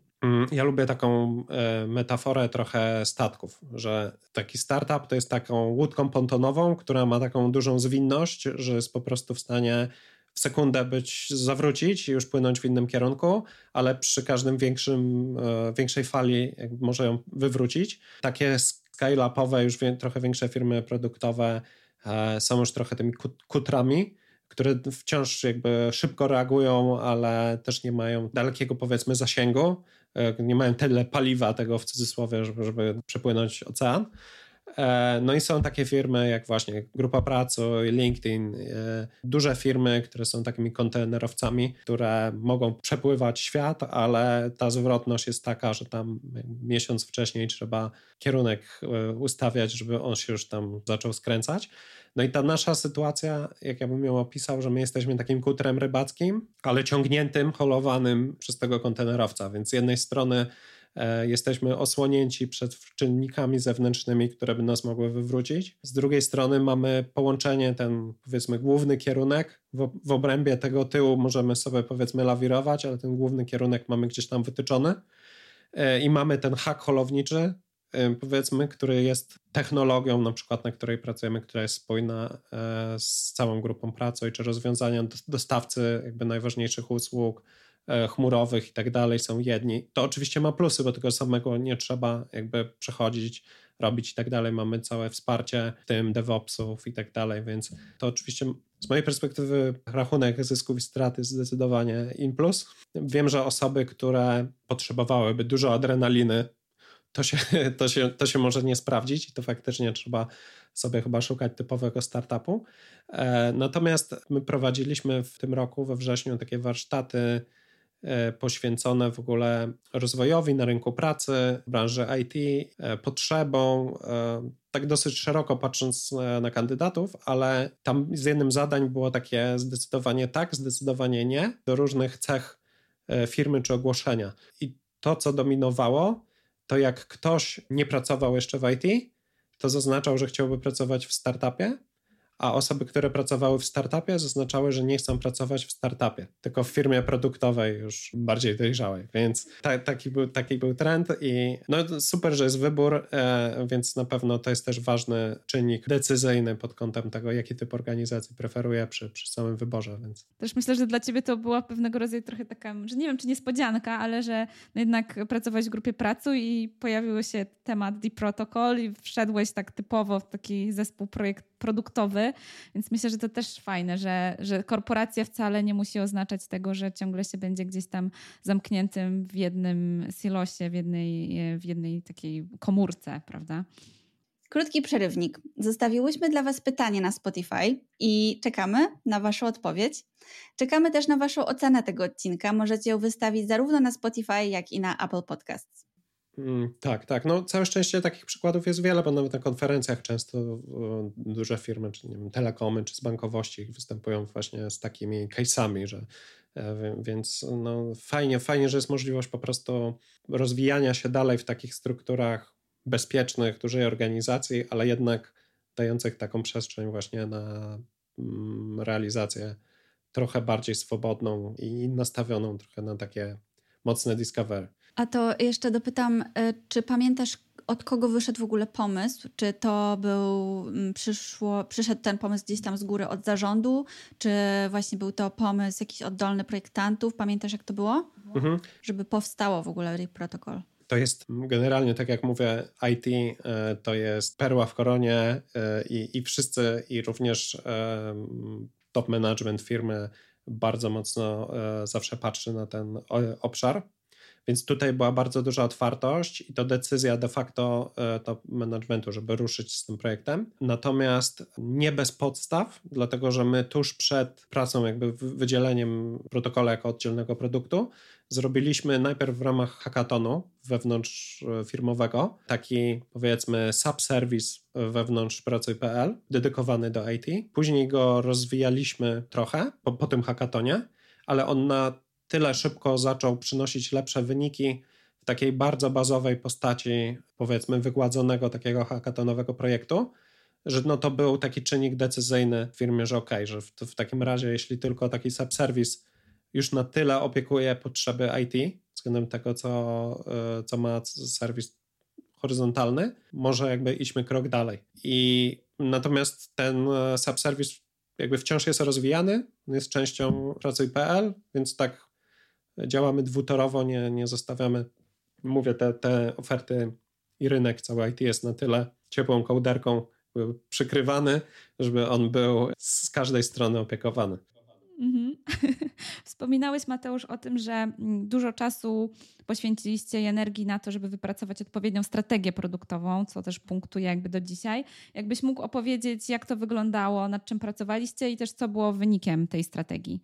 ja lubię taką e, metaforę trochę statków, że taki startup to jest taką łódką pontonową, która ma taką dużą zwinność, że jest po prostu w stanie w sekundę być, zawrócić i już płynąć w innym kierunku, ale przy każdym większym, e, większej fali może ją wywrócić. Takie scale-upowe, już trochę większe firmy produktowe e, są już trochę tymi kutrami, które wciąż jakby szybko reagują, ale też nie mają dalekiego powiedzmy zasięgu nie mają tyle paliwa tego w cudzysłowie, żeby, żeby przepłynąć ocean. E, no i są takie firmy jak właśnie Grupa Pracy, LinkedIn, e, duże firmy, które są takimi kontenerowcami, które mogą przepływać świat, ale ta zwrotność jest taka, że tam miesiąc wcześniej trzeba kierunek ustawiać, żeby on się już tam zaczął skręcać. No i ta nasza sytuacja, jak ja bym ją opisał, że my jesteśmy takim kutrem rybackim, ale ciągniętym, holowanym przez tego kontenerowca, więc z jednej strony e, jesteśmy osłonięci przed czynnikami zewnętrznymi, które by nas mogły wywrócić. Z drugiej strony mamy połączenie, ten powiedzmy główny kierunek. W, obrębie tego tyłu możemy sobie powiedzmy lawirować, ale ten główny kierunek mamy gdzieś tam wytyczony. E, I mamy ten hak holowniczy, powiedzmy, który jest technologią, na przykład na której pracujemy, która jest spójna e, z całą grupą pracy, czy rozwiązania dostawcy jakby najważniejszych usług e, chmurowych i tak dalej są jedni. To oczywiście ma plusy, bo tego samego nie trzeba jakby przechodzić, robić i tak dalej. Mamy całe wsparcie tym DevOpsów i tak dalej, więc to oczywiście z mojej perspektywy rachunek zysków i straty zdecydowanie in plus. Wiem, że osoby, które potrzebowałyby dużo adrenaliny to się, to, się, to się może nie sprawdzić i to faktycznie trzeba sobie chyba szukać typowego startupu. E, natomiast my prowadziliśmy w tym roku, we wrześniu, takie warsztaty e, poświęcone w ogóle rozwojowi na rynku pracy, branży IT, e, potrzebą, tak dosyć szeroko patrząc na kandydatów, ale tam z jednym zadań było takie zdecydowanie tak, zdecydowanie nie, do różnych cech firmy czy ogłoszenia. I to, co dominowało, to jak ktoś nie pracował jeszcze w IT, to zaznaczał, że chciałby pracować w startupie, a osoby, które pracowały w startupie, zaznaczały, że nie chcą pracować w startupie, tylko w firmie produktowej już bardziej dojrzałej. Więc ta, taki, był, taki był trend i no super, że jest wybór, e, więc na pewno to jest też ważny czynnik decyzyjny pod kątem tego, jaki typ organizacji preferuje przy, przy samym wyborze. Więc. Też myślę, że dla ciebie to była pewnego rodzaju trochę taka, że nie wiem, czy niespodzianka, ale że no jednak pracowałeś w grupie pracy i pojawił się temat Deep Protocol i wszedłeś tak typowo w taki zespół projekt produktowy, więc myślę, że to też fajne, że, że korporacja wcale nie musi oznaczać tego, że ciągle się będzie gdzieś tam zamkniętym w jednym silosie, w jednej, w jednej takiej komórce, prawda? Krótki przerywnik. Zostawiłyśmy dla Was pytanie na Spotify i czekamy na Waszą odpowiedź. Czekamy też na Waszą ocenę tego odcinka. Możecie ją wystawić zarówno na Spotify, jak i na Apple Podcasts. Mm, tak, tak. No, całe szczęście takich przykładów jest wiele, bo nawet na konferencjach często duże firmy, czy nie wiem, telekomy, czy z bankowości występują właśnie z takimi case'ami, że e, więc no, fajnie, fajnie, że jest możliwość po prostu rozwijania się dalej w takich strukturach bezpiecznych, dużej organizacji, ale jednak dających taką przestrzeń właśnie na mm, realizację trochę bardziej swobodną i nastawioną trochę na takie mocne discovery. A to jeszcze dopytam, e, czy pamiętasz, od kogo wyszedł w ogóle pomysł? Czy to był, mm, przyszło, przyszedł ten pomysł gdzieś tam z góry od zarządu, czy właśnie był to pomysł jakiś oddolny projektantów? Pamiętasz, jak to było? Mhm. Żeby powstało w ogóle RIP Protocol. To jest generalnie, tak jak mówię, IT e, to jest perła w koronie e, i, i wszyscy, i również top management firmy bardzo mocno zawsze patrzy na ten obszar. Więc tutaj była bardzo duża otwartość i to decyzja de facto e, to managementu, żeby ruszyć z tym projektem. Natomiast nie bez podstaw, dlatego że my tuż przed pracą, jakby wydzieleniem protokołu jako oddzielnego produktu, zrobiliśmy najpierw w ramach hackathonu wewnątrz e, firmowego taki powiedzmy subserwis wewnątrz pracuj.pl dedykowany do IT. Później go rozwijaliśmy trochę po, po tym hackathonie, ale on na tyle szybko zaczął przynosić lepsze wyniki w takiej bardzo bazowej postaci, powiedzmy, wygładzonego takiego hackathonowego projektu, że no to był taki czynnik decyzyjny w firmie, że ok, że w, w takim razie, jeśli tylko taki subserwis już na tyle opiekuje potrzeby IT względem tego, co, e, co ma serwis horyzontalny, może jakby idźmy krok dalej. I natomiast ten e, subserwis jakby wciąż jest rozwijany, jest częścią pracuj.pl, więc tak działamy dwutorowo, nie, nie zostawiamy, mówię, te, te oferty i rynek cały IT jest na tyle ciepłą kołderką przykrywany, żeby on był z każdej strony opiekowany. Mhm. Wspominałeś, Mateusz, o tym, że mm, dużo czasu poświęciliście i energii na to, żeby wypracować odpowiednią strategię produktową, co też punktuje jakby do dzisiaj. Jakbyś mógł opowiedzieć, jak to wyglądało, nad czym pracowaliście i też co było wynikiem tej strategii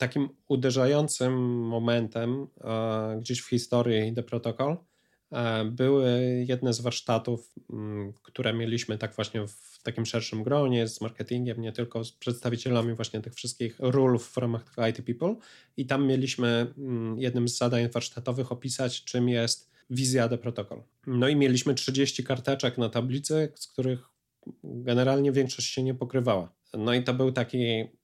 takim uderzającym momentem e, gdzieś w historii The Protocol e, były jedne z warsztatów, m, które mieliśmy tak właśnie w takim szerszym gronie z marketingiem, nie tylko z przedstawicielami właśnie tych wszystkich ról w ramach tego IT People i tam mieliśmy m, jednym z zadań warsztatowych opisać, czym jest wizja The Protocol. No i mieliśmy 30 karteczek na tablicy, z których generalnie większość się nie pokrywała. No i to był taki Mm,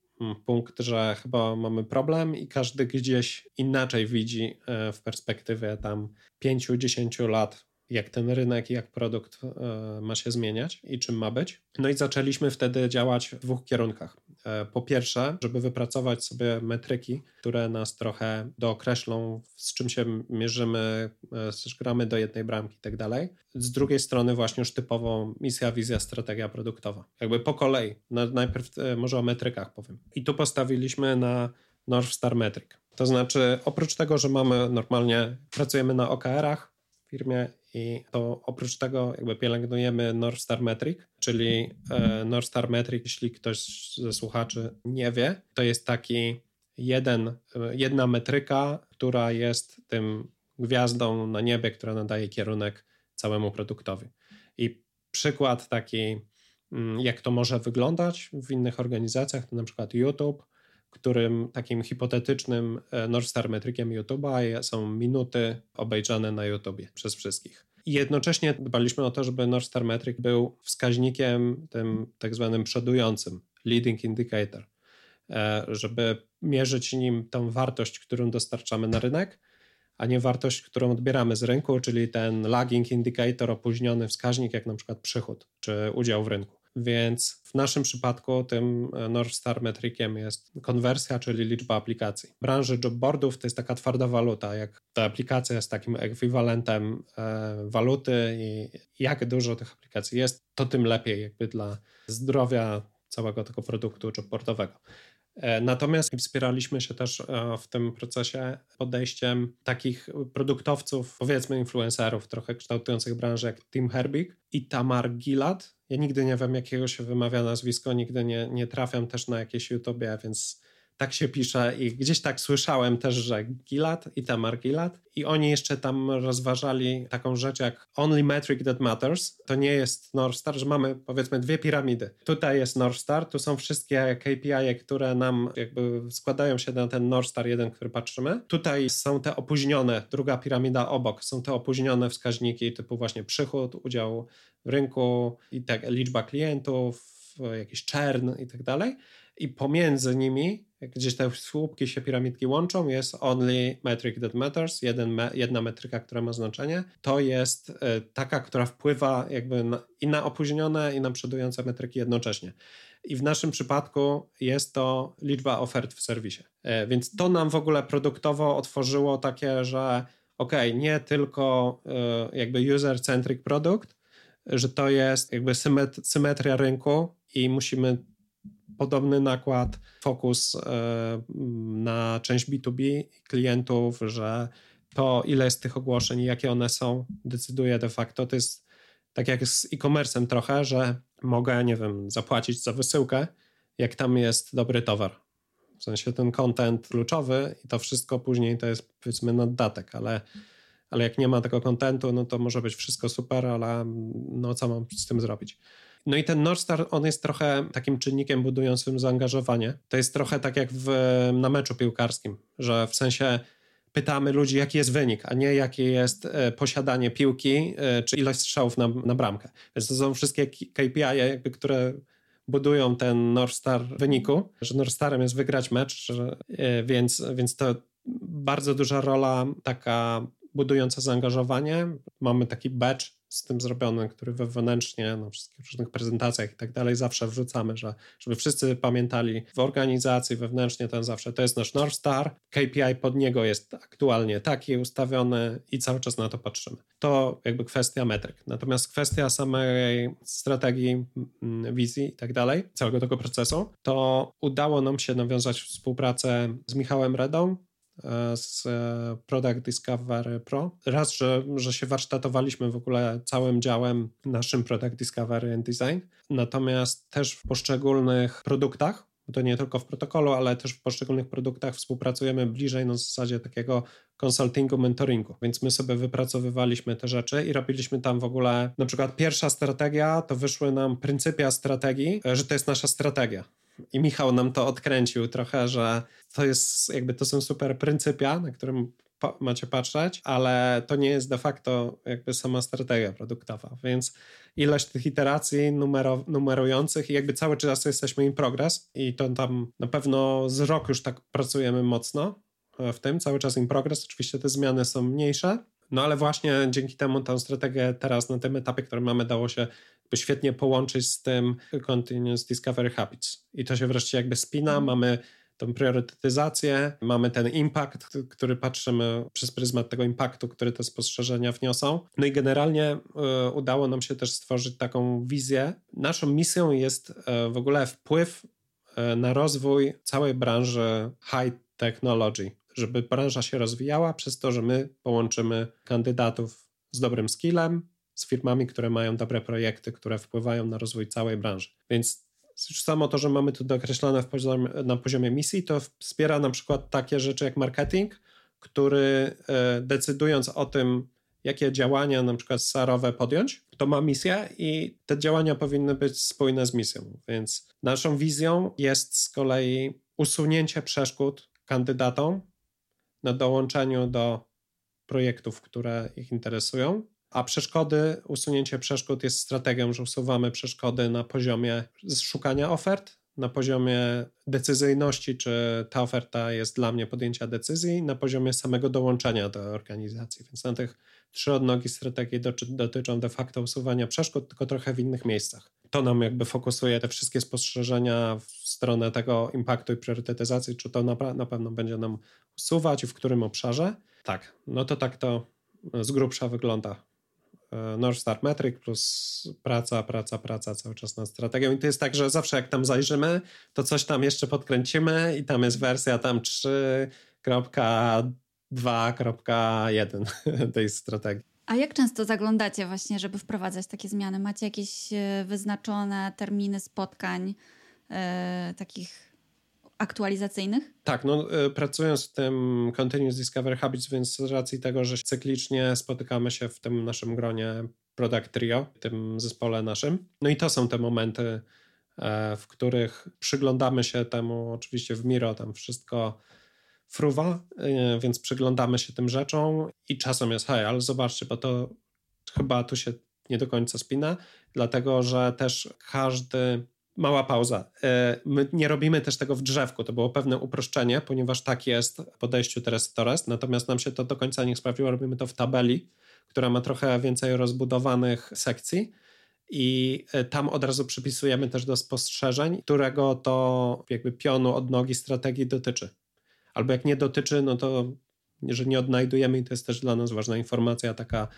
punkt, że chyba mamy problem i każdy gdzieś inaczej widzi e, w perspektywie tam 5-10 lat jak ten rynek, jak produkt e, ma się zmieniać i czym ma być. No i zaczęliśmy wtedy działać w dwóch kierunkach. E, po pierwsze, żeby wypracować sobie metryki, które nas trochę dookreślą, z czym się mierzymy, e, gramy do jednej bramki i tak dalej. Z drugiej strony właśnie już typowo misja, wizja, strategia produktowa. Jakby po kolei. Najpierw może o metrykach powiem. I tu postawiliśmy na North Star Metric. To znaczy, oprócz tego, że mamy normalnie, pracujemy na OKR-ach w firmie i to oprócz tego jakby pielęgnujemy North Star Metric, czyli e, North Star Metric, jeśli ktoś ze słuchaczy nie wie, to jest taki jeden, jedna metryka, która jest tym gwiazdą na niebie, która nadaje kierunek całemu produktowi. I przykład taki, mm, jak to może wyglądać w innych organizacjach, to na przykład YouTube, którym takim hipotetycznym e, North Star metrykiem YouTube'a są minuty obejrzane na YouTubie przez wszystkich. I jednocześnie dbaliśmy o to, żeby North Star Metric był wskaźnikiem tym tak zwanym przodującym, leading indicator, e, żeby mierzyć nim tą wartość, którą dostarczamy na rynek, a nie wartość, którą odbieramy z rynku, czyli ten lagging indicator, opóźniony wskaźnik, jak na przykład przychód czy udział w rynku. Więc w naszym przypadku tym e, North Star metrikiem jest konwersja, czyli liczba aplikacji. W branży jobboardów to jest taka twarda waluta, jak ta aplikacja jest takim ekwiwalentem e, waluty i jak dużo tych aplikacji jest, to tym lepiej jakby dla zdrowia całego tego produktu jobboardowego. E, natomiast wspieraliśmy się też w tym procesie podejściem takich produktowców, powiedzmy influencerów, trochę kształtujących branżę, jak Tim Herbig i Tamar Gilad, ja nigdy nie wiem, jakiego się wymawia nazwisko, nigdy nie, nie trafiam też na jakieś YouTubie, więc tak się pisze i gdzieś tak słyszałem też, że Gilad i Tamar Gilad i oni jeszcze tam rozważali taką rzecz jak Only Metric That Matters. To nie jest North Star, że mamy powiedzmy dwie piramidy. Tutaj jest North Star, tu są wszystkie KPI, które nam jakby składają się na ten North Star jeden, który patrzymy. Tutaj są te opóźnione, druga piramida obok, są te opóźnione wskaźniki typu właśnie przychód, udział w rynku i tak liczba klientów, jakiś czern i tak dalej. I pomiędzy nimi, gdzieś te słupki się piramidki łączą, jest only metric that matters, jeden jedna metryka, która ma znaczenie. To jest e, taka, która wpływa jakby na, i na opóźnione, i na przodujące metryki jednocześnie. I w naszym przypadku jest to liczba ofert w serwisie. E, więc to nam w ogóle produktowo otworzyło takie, że ok, nie tylko e, jakby user-centric produkt, że to jest jakby symetria rynku i musimy podobny nakład, fokus e, na część B2B klientów, że to ile jest tych ogłoszeń i jakie one są, decyduje de facto. To jest tak jak z e-commerce'em trochę, że mogę, nie wiem, zapłacić za wysyłkę, jak tam jest dobry towar. W sensie ten content kluczowy i to wszystko później to jest powiedzmy naddatek, ale, ale jak nie ma tego kontentu, no to może być wszystko super, ale no co mam z tym zrobić? No i ten North Star, on jest trochę takim czynnikiem budującym zaangażowanie. To jest trochę tak jak w, na meczu piłkarskim, że w sensie pytamy ludzi, jaki jest wynik, a nie jakie jest e, posiadanie piłki, e, czy ilość strzałów na, na bramkę. Więc to są wszystkie KPI, jakby, które budują ten North Star wyniku, że North Starem jest wygrać mecz, e, więc, więc to bardzo duża rola taka budująca zaangażowanie. Mamy taki badge z tym zrobiony, który wewnętrznie na wszystkich różnych prezentacjach i tak dalej zawsze wrzucamy, że, żeby wszyscy pamiętali w organizacji wewnętrznie ten zawsze to jest nasz North Star, KPI pod niego jest aktualnie taki ustawiony i cały czas na to patrzymy. To jakby kwestia metryk. Natomiast kwestia samej strategii, mm, wizji i tak dalej, całego tego procesu, to udało nam się nawiązać współpracę z Michałem Redą, z e, Product Discovery Pro. Raz, że, że się warsztatowaliśmy w ogóle całym działem naszym Product Discovery and Design, natomiast też w poszczególnych produktach, to nie tylko w protokolu, ale też w poszczególnych produktach współpracujemy bliżej na zasadzie takiego konsultingu, mentoringu. Więc my sobie wypracowywaliśmy te rzeczy i robiliśmy tam w ogóle, na przykład pierwsza strategia, to wyszły nam pryncypia strategii, e, że to jest nasza strategia. I Michał nam to odkręcił trochę, że to jest jakby to są super pryncypia, na którym macie patrzeć, ale to nie jest de facto jakby sama strategia produktowa, więc ilość tych iteracji numero, numerujących i jakby cały czas jesteśmy in progress i to tam na pewno z rok już tak pracujemy mocno e, w tym, cały czas in progress, oczywiście te zmiany są mniejsze, no ale właśnie dzięki temu tę strategię teraz na tym etapie, który mamy, dało się świetnie połączyć z tym Continuous Discovery Habits. I to się wreszcie jakby spina, mm. mamy tą priorytetyzację, mamy ten impact, który patrzymy przez pryzmat tego impaktu, który te spostrzeżenia wniosą. No i generalnie y, udało nam się też stworzyć taką wizję. Naszą misją jest y, w ogóle wpływ y, na rozwój całej branży high technology, żeby branża się rozwijała przez to, że my połączymy kandydatów z dobrym skillem, z firmami, które mają dobre projekty, które wpływają na rozwój całej branży. Więc już samo to, że mamy to dokreślone poziomie, na poziomie misji, to wspiera na przykład takie rzeczy jak marketing, który e, decydując o tym, jakie działania na przykład SAR-owe podjąć, to ma misję i te działania powinny być spójne z misją. Więc naszą wizją jest z kolei usunięcie przeszkód kandydatom na dołączeniu do projektów, które ich interesują a przeszkody, usunięcie przeszkód jest strategią, że usuwamy przeszkody na poziomie szukania ofert, na poziomie decyzyjności, czy ta oferta jest dla mnie podjęcia decyzji, na poziomie samego dołączenia do organizacji. Więc na tych trzy odnogi strategii dotyczą de facto usuwania przeszkód, tylko trochę w innych miejscach. To nam jakby fokusuje te wszystkie spostrzeżenia w stronę tego impaktu i priorytetyzacji, czy to na, na pewno będzie nam usuwać i w którym obszarze. Tak, no to tak to z grubsza wygląda North Star Metric plus praca, praca, praca cały czas nad strategią. I to jest tak, że zawsze jak tam zajrzymy, to coś tam jeszcze podkręcimy i tam jest wersja tam 3.2.1 tej strategii. A jak często zaglądacie właśnie, żeby wprowadzać takie zmiany? Macie jakieś e, wyznaczone terminy spotkań e, takich aktualizacyjnych? Tak, no y, pracując w tym Continuous Discover Habits, więc z racji tego, że cyklicznie spotykamy się w tym naszym gronie Product Trio, tym zespole naszym. No i to są te momenty, e, w których przyglądamy się temu, oczywiście w Miro tam wszystko fruwa, y, więc przyglądamy się tym rzeczom i czasem jest, hej, ale zobaczcie, bo to chyba tu się nie do końca spina, dlatego że też każdy Mała pauza. E, my nie robimy też tego w drzewku. To było pewne uproszczenie, ponieważ tak jest w podejściu teraz Torres. Natomiast nam się to do końca nie sprawdziło. Robimy to w tabeli, która ma trochę więcej rozbudowanych sekcji. I e, tam od razu przypisujemy też do spostrzeżeń, którego to jakby pionu od nogi strategii dotyczy. Albo jak nie dotyczy, no to że nie odnajdujemy i to jest też dla nas ważna informacja taka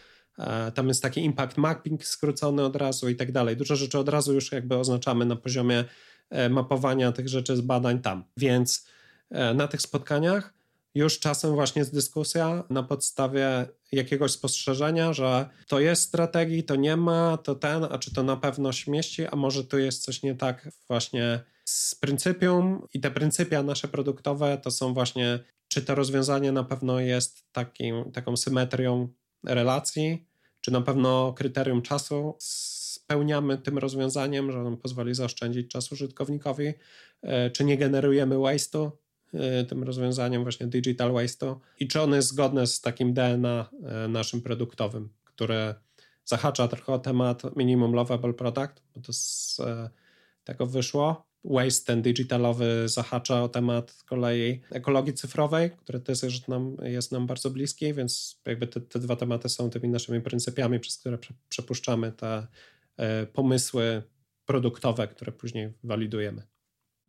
tam jest taki impact mapping skrócony od razu i tak dalej. Dużo rzeczy od razu już jakby oznaczamy na poziomie e, mapowania tych rzeczy z badań tam. Więc e, na tych spotkaniach już czasem właśnie jest dyskusja na podstawie jakiegoś spostrzeżenia, że to jest strategii, to nie ma, to ten, a czy to na pewno się mieści, a może tu jest coś nie tak właśnie z pryncypium i te pryncypia nasze produktowe to są właśnie, czy to rozwiązanie na pewno jest takim, taką symetrią relacji, czy na pewno kryterium czasu spełniamy tym rozwiązaniem, że on pozwoli zaoszczędzić czas użytkownikowi, e, czy nie generujemy waste'u e, tym rozwiązaniem właśnie digital waste'u? I czy on jest zgodne z takim DNA e, naszym produktowym, które zahacza trochę o temat minimum lovable product, bo to z tego wyszło Waste ten digitalowy zahacza o temat kolei ekologii cyfrowej, który też jest nam, jest nam bardzo bliski, więc jakby te, te dwa tematy są tymi naszymi pryncypiami, przez które prze, przepuszczamy te e, pomysły produktowe, które później walidujemy.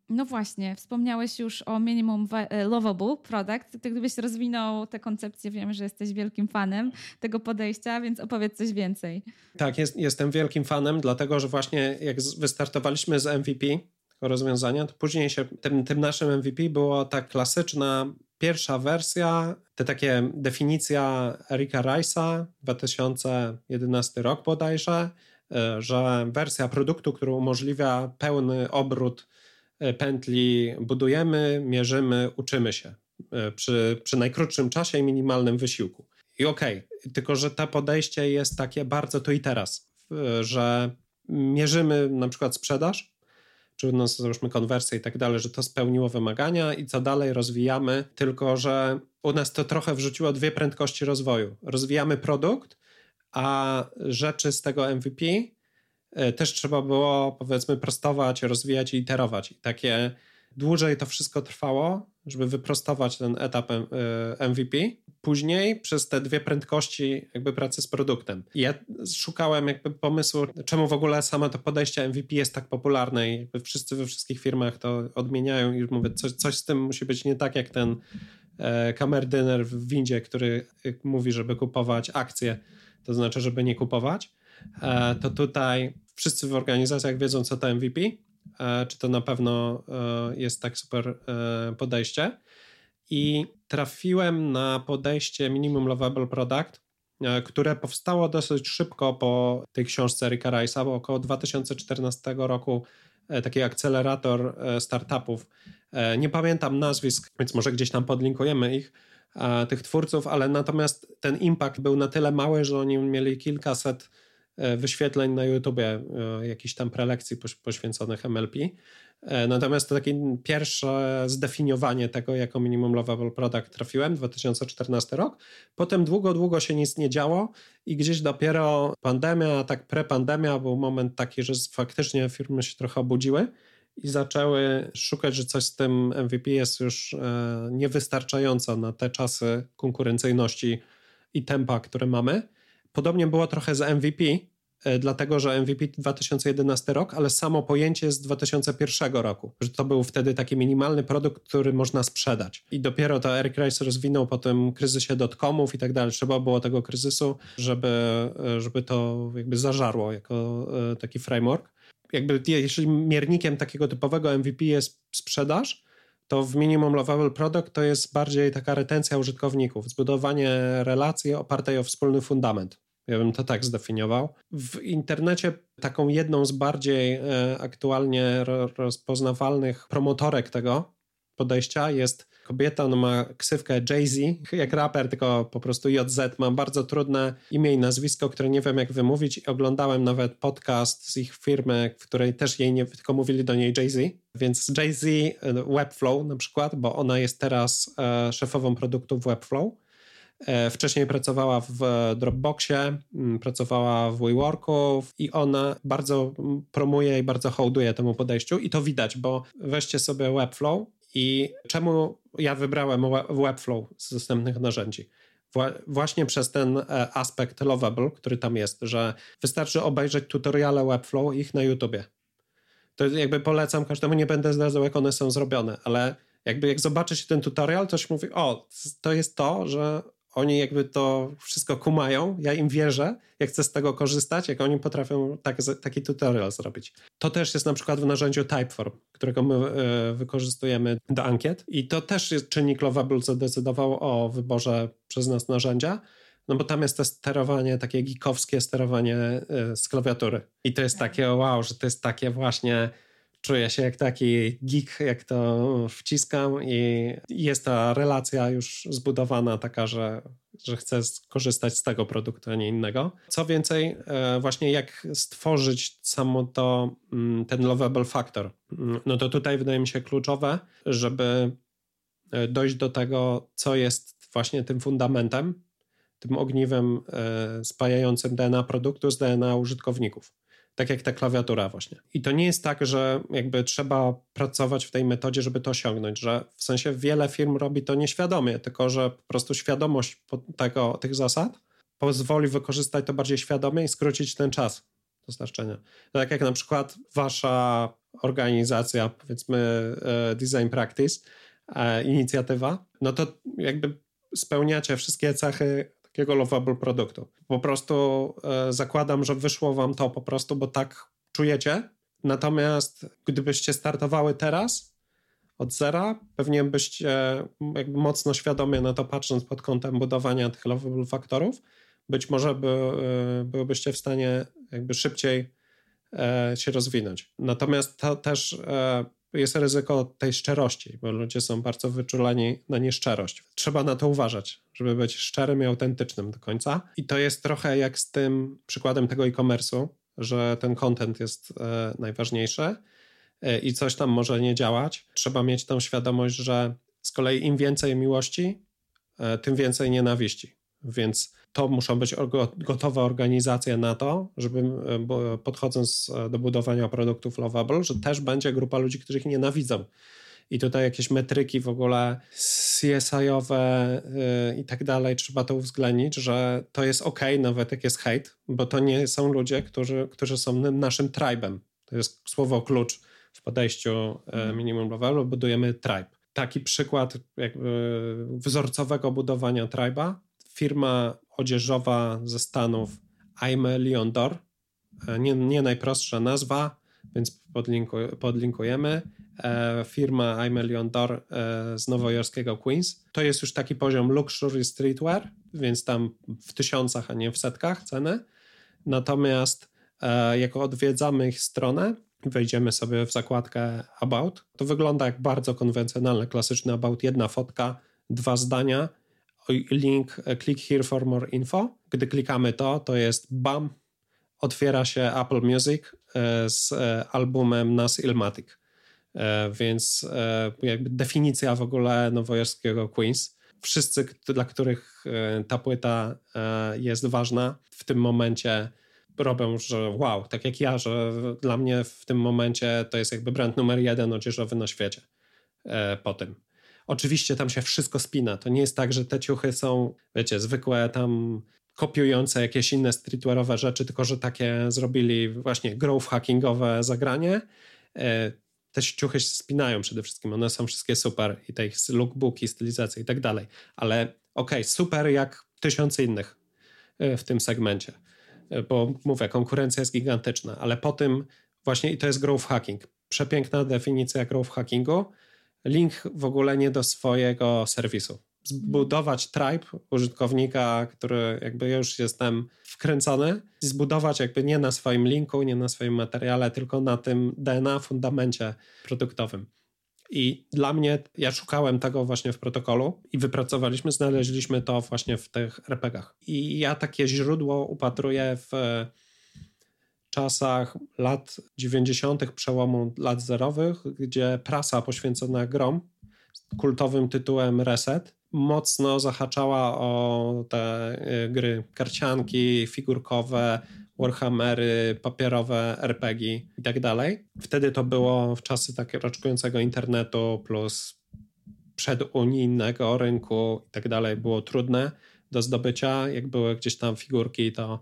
No właśnie, wspomniałeś już o minimum e, lovable product. Ty gdybyś rozwinął tę koncepcję, wiem, że jesteś wielkim fanem tego podejścia, więc opowiedz coś więcej. Tak, jest, jestem wielkim fanem, dlatego że właśnie jak wystartowaliśmy z MVP, rozwiązania, to później się tym, tym naszym MVP była ta klasyczna pierwsza wersja, te takie definicja Erika Rice'a, 2011 rok bodajże, e, że wersja produktu, która umożliwia pełny obrót e, pętli, budujemy, mierzymy, uczymy się e, przy, przy najkrótszym czasie i minimalnym wysiłku. I okej, okay, tylko że to podejście jest takie bardzo tu i teraz, że mierzymy na przykład sprzedaż, czy no załóżmy konwersję i tak dalej, że to spełniło wymagania i co dalej rozwijamy, tylko że u nas to trochę wrzuciło dwie prędkości rozwoju. Rozwijamy produkt, a rzeczy z tego MVP e, też trzeba było powiedzmy prostować, rozwijać i iterować. I takie dłużej to wszystko trwało, żeby wyprostować ten etap MVP. E, Później przez te dwie prędkości jakby pracy z produktem. ja szukałem jakby pomysłu, czemu w ogóle samo to podejście MVP jest tak popularne i jakby wszyscy we wszystkich firmach to odmieniają i mówię, coś, coś z tym musi być nie tak jak ten e, kamerdyner w windzie, który mówi, żeby kupować akcje, to znaczy, żeby nie kupować. E, to tutaj wszyscy w organizacjach wiedzą, co to MVP czy to na pewno e, jest tak super e, podejście. I trafiłem na podejście Minimum Lovable Product, które powstało dosyć szybko po tej książce Erika Rice'a, bo około 2014 roku taki akcelerator startupów. Nie pamiętam nazwisk, więc może gdzieś tam podlinkujemy ich, tych twórców, ale natomiast ten impact był na tyle mały, że oni mieli kilkaset E, wyświetleń na YouTubie, e, jakichś tam prelekcji poświęconych MLP. E, natomiast to takie pierwsze zdefiniowanie tego jako minimum lovable product trafiłem, 2014 rok. Potem długo, długo się nic nie działo i gdzieś dopiero pandemia, tak prepandemia był moment taki, że faktycznie firmy się trochę obudziły i zaczęły szukać, że coś z tym MVP jest już niewystarczająco na te czasy konkurencyjności i tempa, które mamy. Podobnie było trochę z MVP, e, dlatego że MVP 2011 rok, ale samo pojęcie z 2001 roku, że to był wtedy taki minimalny produkt, który można sprzedać. I dopiero to Eric Rice rozwinął po tym kryzysie dotcomów i tak dalej. Trzeba było tego kryzysu, żeby, e, żeby to jakby zażarło jako e, taki framework. Jakby jeśli miernikiem takiego typowego MVP jest sprzedaż, to w minimum lovable product to jest bardziej taka retencja użytkowników, zbudowanie relacji opartej o wspólny fundament. Ja bym to tak zdefiniował. W internecie taką jedną z bardziej e, aktualnie rozpoznawalnych promotorek tego podejścia jest kobieta, ona ma ksywkę Jay-Z, jak raper, tylko po prostu JZ. Mam bardzo trudne imię i nazwisko, które nie wiem jak wymówić i oglądałem nawet podcast z ich firmy, w której też jej nie, tylko mówili do niej Jay-Z. Więc Jay-Z e, Webflow na przykład, bo ona jest teraz e, szefową produktów Webflow E, wcześniej pracowała w Dropboxie, mm, pracowała w WeWorku i ona bardzo promuje i bardzo hołduje temu podejściu i to widać, bo weźcie sobie Webflow i czemu ja wybrałem Webflow z dostępnych narzędzi? Właśnie przez ten e, aspekt lovable, który tam jest, że wystarczy obejrzeć tutoriale Webflow ich na YouTubie. To jakby polecam każdemu, nie będę zdradzał, jak one są zrobione, ale jakby jak zobaczysz ten tutorial, to się mówi, o, to jest to, że oni jakby to wszystko kumają, ja im wierzę, jak chcę z tego korzystać, jak oni potrafią tak, taki tutorial zrobić. To też jest na przykład w narzędziu Typeform, którego my y, wykorzystujemy do ankiet i to też jest czynnik Lovable zadecydował o wyborze przez nas narzędzia, no bo tam jest to sterowanie, takie geekowskie sterowanie y, z klawiatury. I to jest takie wow, że to jest takie właśnie czuję się jak taki geek, jak to wciskam i jest ta relacja już zbudowana taka, że, że chcę skorzystać z tego produktu, a nie innego. Co więcej, e, właśnie jak stworzyć samo to, mm, ten lovable factor, mm, no to tutaj wydaje mi się kluczowe, żeby e, dojść do tego, co jest właśnie tym fundamentem, tym ogniwem e, spajającym DNA produktu z DNA użytkowników tak jak ta klawiatura właśnie. I to nie jest tak, że jakby trzeba pracować w tej metodzie, żeby to osiągnąć, że w sensie wiele firm robi to nieświadomie, tylko że po prostu świadomość tego, tych zasad pozwoli wykorzystać to bardziej świadomie i skrócić ten czas dostarczenia. Tak jak na przykład wasza organizacja, powiedzmy e, Design Practice, e, inicjatywa, no to jakby spełniacie wszystkie cechy takiego lovable produktu. Po prostu e, zakładam, że wyszło wam to po prostu, bo tak czujecie. Natomiast gdybyście startowały teraz od zera, pewnie byście jakby mocno świadomie na to patrząc pod kątem budowania tych lovable faktorów, być może by, e, byłybyście w stanie jakby szybciej e, się rozwinąć. Natomiast to też jest ryzyko tej szczerości, bo ludzie są bardzo wyczuleni na nieszczerość. Trzeba na to uważać, żeby być szczerym i autentycznym do końca. I to jest trochę jak z tym przykładem tego e-commerce'u, że ten content jest e, najważniejszy e, i coś tam może nie działać. Trzeba mieć tą świadomość, że z kolei im więcej miłości, e, tym więcej nienawiści. Więc to muszą być gotowe organizacje na to, żeby e, podchodząc e, do budowania produktów lovable, że też będzie grupa ludzi, których nienawidzą. I tutaj jakieś metryki w ogóle CSI-owe yy, i tak dalej, trzeba to uwzględnić, że to jest ok, nawet jak jest hate, bo to nie są ludzie, którzy, którzy są naszym tribem. To jest słowo klucz w podejściu yy, minimum levelu, budujemy tribe. Taki przykład jakby wzorcowego budowania triba firma odzieżowa ze Stanów Aime Leon Dor. E, nie, nie najprostsza nazwa, więc podlinku, podlinkujemy. E, firma Aime Leon Dor e, z nowojorskiego Queens. To jest już taki poziom luxury streetwear, więc tam w tysiącach, a nie w setkach ceny. Natomiast e, jak odwiedzamy ich stronę, wejdziemy sobie w zakładkę About, to wygląda jak bardzo konwencjonalny, klasyczny About. Jedna fotka, dwa zdania link e, click here for more info. Gdy klikamy to, to jest bam, otwiera się Apple Music e, z e, albumem Nas Ilmatic. Więc jakby definicja w ogóle nowojorskiego Queens. Wszyscy, dla których ta płyta jest ważna, w tym momencie robią, że wow, tak jak ja, że dla mnie w tym momencie to jest jakby brand numer jeden odzieżowy na świecie po tym. Oczywiście tam się wszystko spina. To nie jest tak, że te ciuchy są, wiecie, zwykłe tam kopiujące jakieś inne streetwearowe rzeczy, tylko że takie zrobili właśnie growth hackingowe zagranie. E, te ciuchy się spinają przede wszystkim, one są wszystkie super i te ich lookbooki, stylizacje i tak dalej, ale okej, okay, super jak tysiące innych e, w tym segmencie, e, bo mówię, konkurencja jest gigantyczna, ale po tym właśnie i to jest growth hacking. Przepiękna definicja growth hackingu, link w ogóle nie do swojego serwisu. Zbudować tribe użytkownika, który jakby już jestem wkręcony, zbudować jakby nie na swoim linku, nie na swoim materiale, tylko na tym DNA fundamencie produktowym. I dla mnie, ja szukałem tego właśnie w protokolu i wypracowaliśmy, znaleźliśmy to właśnie w tych RPGach. I ja takie źródło upatruję w czasach lat 90., przełomu lat zerowych, gdzie prasa poświęcona grom kultowym tytułem Reset mocno zahaczała o te y, gry karcianki, figurkowe, Warhammery, papierowe RPG i tak dalej. Wtedy to było w czasy takiego raczkującego internetu plus przedunijnego rynku i tak dalej było trudne do zdobycia. Jak były gdzieś tam figurki, to,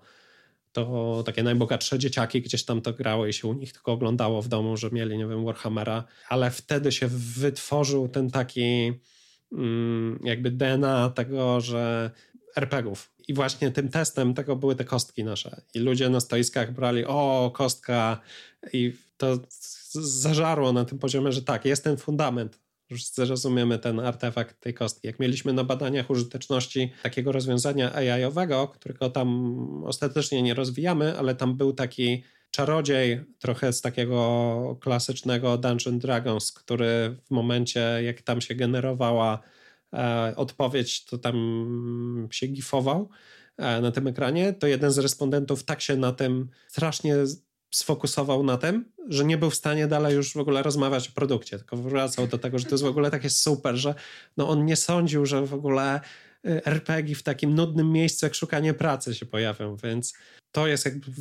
to takie najbogatsze dzieciaki gdzieś tam to grały i się u nich tylko oglądało w domu, że mieli, nie wiem, Warhammera. Ale wtedy się wytworzył ten taki mm, jakby DNA tego, że RPGów. I właśnie tym testem tego były te kostki nasze. I ludzie na stoiskach brali, o, kostka. I to zażarło na tym poziomie, że tak, jest ten fundament. Wszyscy rozumiemy ten artefakt tej kostki. Jak mieliśmy na badaniach użyteczności takiego rozwiązania AI-owego, którego tam ostatecznie nie rozwijamy, ale tam był taki czarodziej, trochę z takiego klasycznego Dungeon Dragons, który w momencie, jak tam się generowała E, odpowiedź, to tam się gifował e, na tym ekranie, to jeden z respondentów tak się na tym strasznie sfokusował na tym, że nie był w stanie dalej już w ogóle rozmawiać o produkcie, tylko wracał do tego, że to jest w ogóle takie super, że no on nie sądził, że w ogóle e, RPG w takim nudnym miejscu jak szukanie pracy się pojawią, więc to jest jakby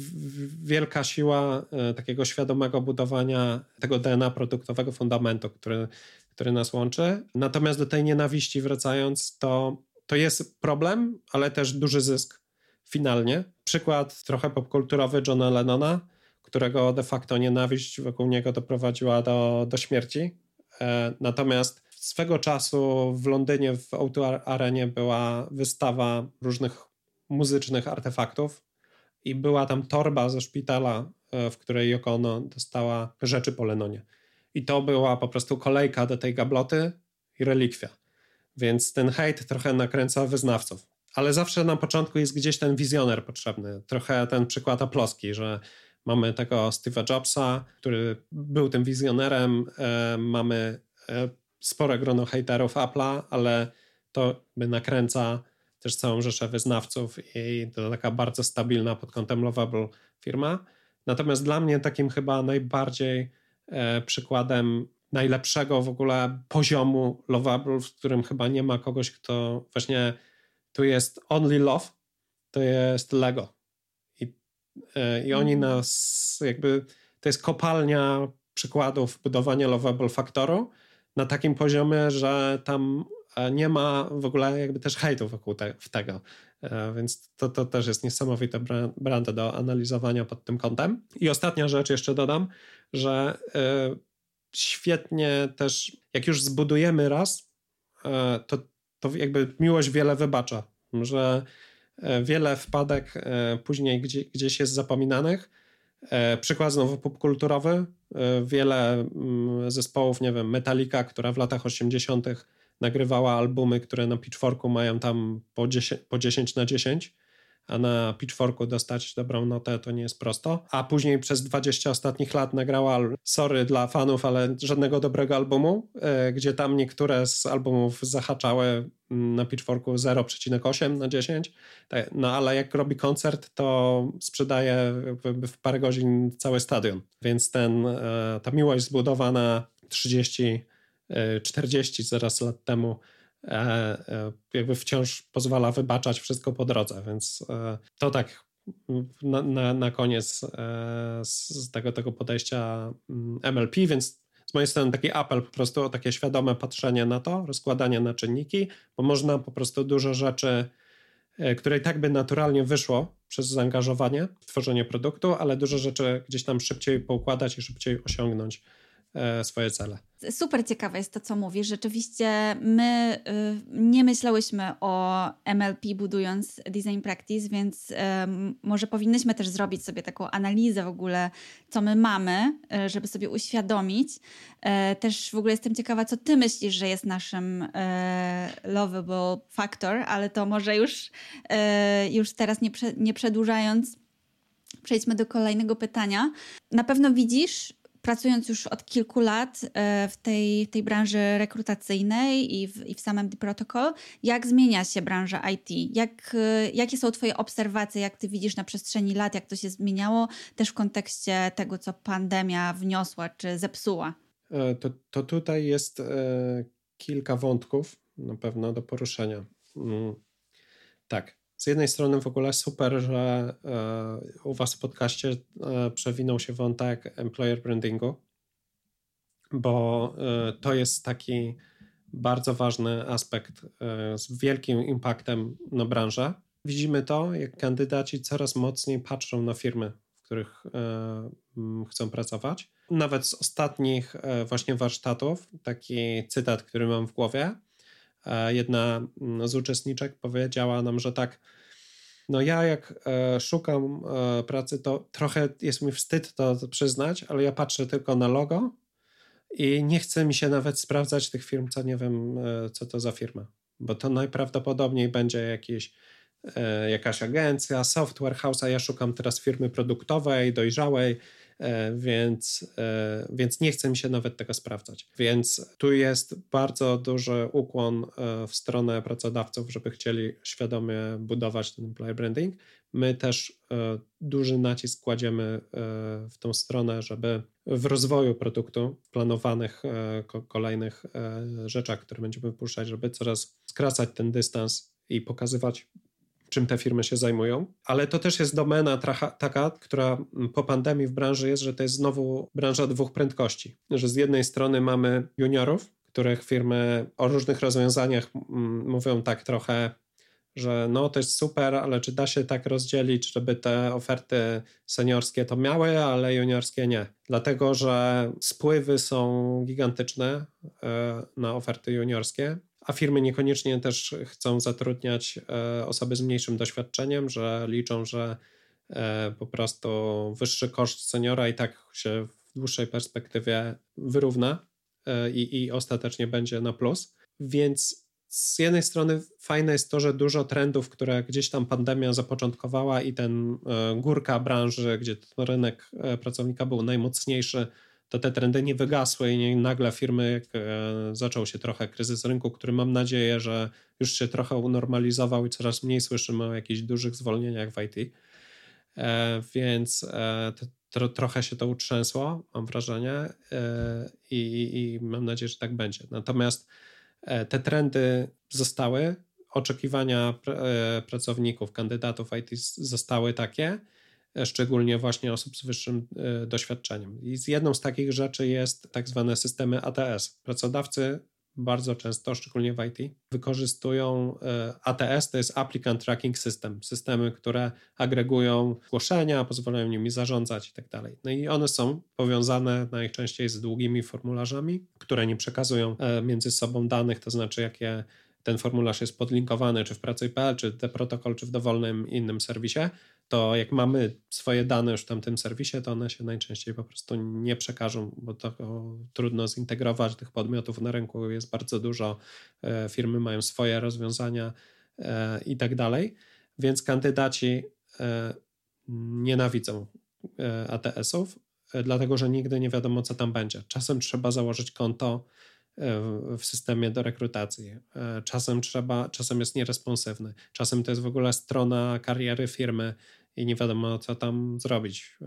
wielka siła takiego świadomego budowania tego DNA produktowego fundamentu, który który nas łączy. Natomiast do tej nienawiści wracając, to, to jest problem, ale też duży zysk finalnie. Przykład trochę popkulturowy Johna Lennona, którego de facto nienawiść wokół niego doprowadziła do, do śmierci. E, natomiast swego czasu w Londynie w O2 Arenie była wystawa różnych muzycznych artefaktów i była tam torba ze szpitala, e, w której Yoko Ono dostała rzeczy po Lennonie. I to była po prostu kolejka do tej gabloty i relikwia. Więc ten hejt trochę nakręca wyznawców. Ale zawsze na początku jest gdzieś ten wizjoner potrzebny. Trochę ten przykład Aploski, że mamy tego Steve'a Jobsa, który był tym wizjonerem. E, mamy e, spore grono hejterów Apple'a, ale to by nakręca też całą rzeszę wyznawców i to taka bardzo stabilna pod kątem lovable firma. Natomiast dla mnie takim chyba najbardziej E, przykładem najlepszego w ogóle poziomu lovable, w którym chyba nie ma kogoś, kto właśnie tu jest only love, to jest Lego. I, e, i oni mhm. nas jakby, to jest kopalnia przykładów budowania lovable faktoru na takim poziomie, że tam e, nie ma w ogóle jakby też hejtu wokół te, tego. Więc to, to też jest niesamowite brand do analizowania pod tym kątem. I ostatnia rzecz jeszcze dodam, że e, świetnie też, jak już zbudujemy raz, e, to, to jakby miłość wiele wybacza, że e, wiele wpadek później gdzie, gdzieś jest zapominanych. Przykład znowu popkulturowy. Wiele mm, zespołów, nie wiem, Metallica, która w latach 80. nagrywała albumy, które na Pitchforku mają tam po 10, po 10 na 10 a na Pitchforku dostać dobrą notę to nie jest prosto. A później przez 20 ostatnich lat nagrała Sorry dla fanów, ale żadnego dobrego albumu, e, gdzie tam niektóre z albumów zahaczały mm, na Pitchforku 0,8 na 10. Tak, no ale jak robi koncert, to sprzedaje w parę godzin cały stadion. Więc ten, e, ta miłość zbudowana 30 40 e, zaraz lat temu jakby wciąż pozwala wybaczać wszystko po drodze, więc e, to tak na, na, na koniec z tego, tego podejścia MLP, mm, więc z mojej strony taki apel po prostu o takie świadome patrzenie na to, rozkładanie na czynniki, bo można po prostu dużo rzeczy, które i tak by naturalnie wyszło przez zaangażowanie w tworzenie produktu, ale dużo rzeczy gdzieś tam szybciej poukładać i szybciej osiągnąć. E, swoje cele. Super ciekawe jest to, co mówisz. Rzeczywiście my y, nie myślałyśmy o MLP budując design practice, więc może powinnyśmy też zrobić sobie taką analizę w ogóle, co my mamy, y, żeby sobie uświadomić. E, też w ogóle jestem ciekawa, co ty myślisz, że jest naszym e, lovable factor, ale to może już, już teraz nie, nie przedłużając, przejdźmy do kolejnego pytania. Na pewno widzisz pracując już od kilku lat e, w tej, tej branży rekrutacyjnej i w, i w samym Protocol, jak zmienia się branża IT? Jak, e, jakie są Twoje obserwacje, jak Ty widzisz na przestrzeni lat, jak to się zmieniało, też w kontekście tego, co pandemia wniosła czy zepsuła? E, to, to tutaj jest kilka wątków. na pewno do poruszenia. Mm, tak. Z jednej strony w ogóle super, że e, u Was w podcaście e, przewinął się wątek employer brandingu, bo e, to jest taki bardzo ważny aspekt z wielkim impaktem na branżę. Widzimy to, jak kandydaci coraz mocniej patrzą na firmy, w których chcą pracować. Nawet z ostatnich właśnie warsztatów, taki cytat, który mam w głowie, jedna z uczestniczek powiedziała nam, że tak, no ja jak e, szukam e, pracy, to trochę jest mi wstyd to przyznać, ale ja patrzę tylko na logo i nie chce mi się nawet sprawdzać tych firm, co nie wiem, e, co to za firma, bo to najprawdopodobniej będzie jakieś jakaś agencja, software house, a ja szukam teraz firmy produktowej, dojrzałej, E, więc, e, więc nie chce mi się nawet tego sprawdzać. Więc tu jest bardzo duży ukłon e, w stronę pracodawców, żeby chcieli świadomie budować ten employer branding. My też duży nacisk kładziemy w tą stronę, żeby w rozwoju produktu, planowanych kolejnych rzeczach, które będziemy puszczać, żeby coraz skracać ten dystans i pokazywać czym te firmy się zajmują, ale to też jest domena tracha, taka, która po pandemii w branży jest, że to jest znowu branża dwóch prędkości. Że z jednej strony mamy juniorów, których firmy o różnych rozwiązaniach mówią tak trochę, że no to jest super, ale czy da się tak rozdzielić, żeby te oferty seniorskie to miały, ale juniorskie nie. Dlatego, że spływy są gigantyczne e, na oferty juniorskie a firmy niekoniecznie też chcą zatrudniać e, osoby z mniejszym doświadczeniem, że liczą, że e, po prostu wyższy koszt seniora i tak się w dłuższej perspektywie wyrówna e, i, i ostatecznie będzie na plus. Więc z jednej strony fajne jest to, że dużo trendów, które gdzieś tam pandemia zapoczątkowała i ten górka branży, gdzie ten rynek pracownika był najmocniejszy, to te trendy nie wygasły i nie, nagle firmy, jak e, zaczął się trochę kryzys rynku, który mam nadzieję, że już się trochę unormalizował i coraz mniej słyszymy o jakichś dużych zwolnieniach w IT. E, więc e, to, trochę się to utrzęsło, mam wrażenie, i, i mam nadzieję, że tak będzie. Natomiast te trendy zostały, oczekiwania pracowników, kandydatów IT zostały takie, szczególnie właśnie osób z wyższym e, doświadczeniem. I z jedną z takich rzeczy jest tak zwane systemy ATS. Pracodawcy bardzo często, szczególnie w IT, wykorzystują e, ATS, to jest Applicant Tracking System, systemy, które agregują zgłoszenia, pozwalają nimi zarządzać i tak dalej. No i one są powiązane najczęściej z długimi formularzami, które nie przekazują e, między sobą danych, to znaczy jakie ten formularz jest podlinkowany, czy w pracy.pl, czy te protokol, czy w dowolnym innym serwisie, to jak mamy swoje dane już w tamtym serwisie, to one się najczęściej po prostu nie przekażą, bo to trudno zintegrować tych podmiotów na rynku, jest bardzo dużo, e, firmy mają swoje rozwiązania e, i tak dalej, więc kandydaci e, nienawidzą ATS-ów, dlatego że nigdy nie wiadomo, co tam będzie. Czasem trzeba założyć konto w systemie do rekrutacji. Czasem trzeba, czasem jest nieresponsywny, czasem to jest w ogóle strona kariery firmy i nie wiadomo, co tam zrobić.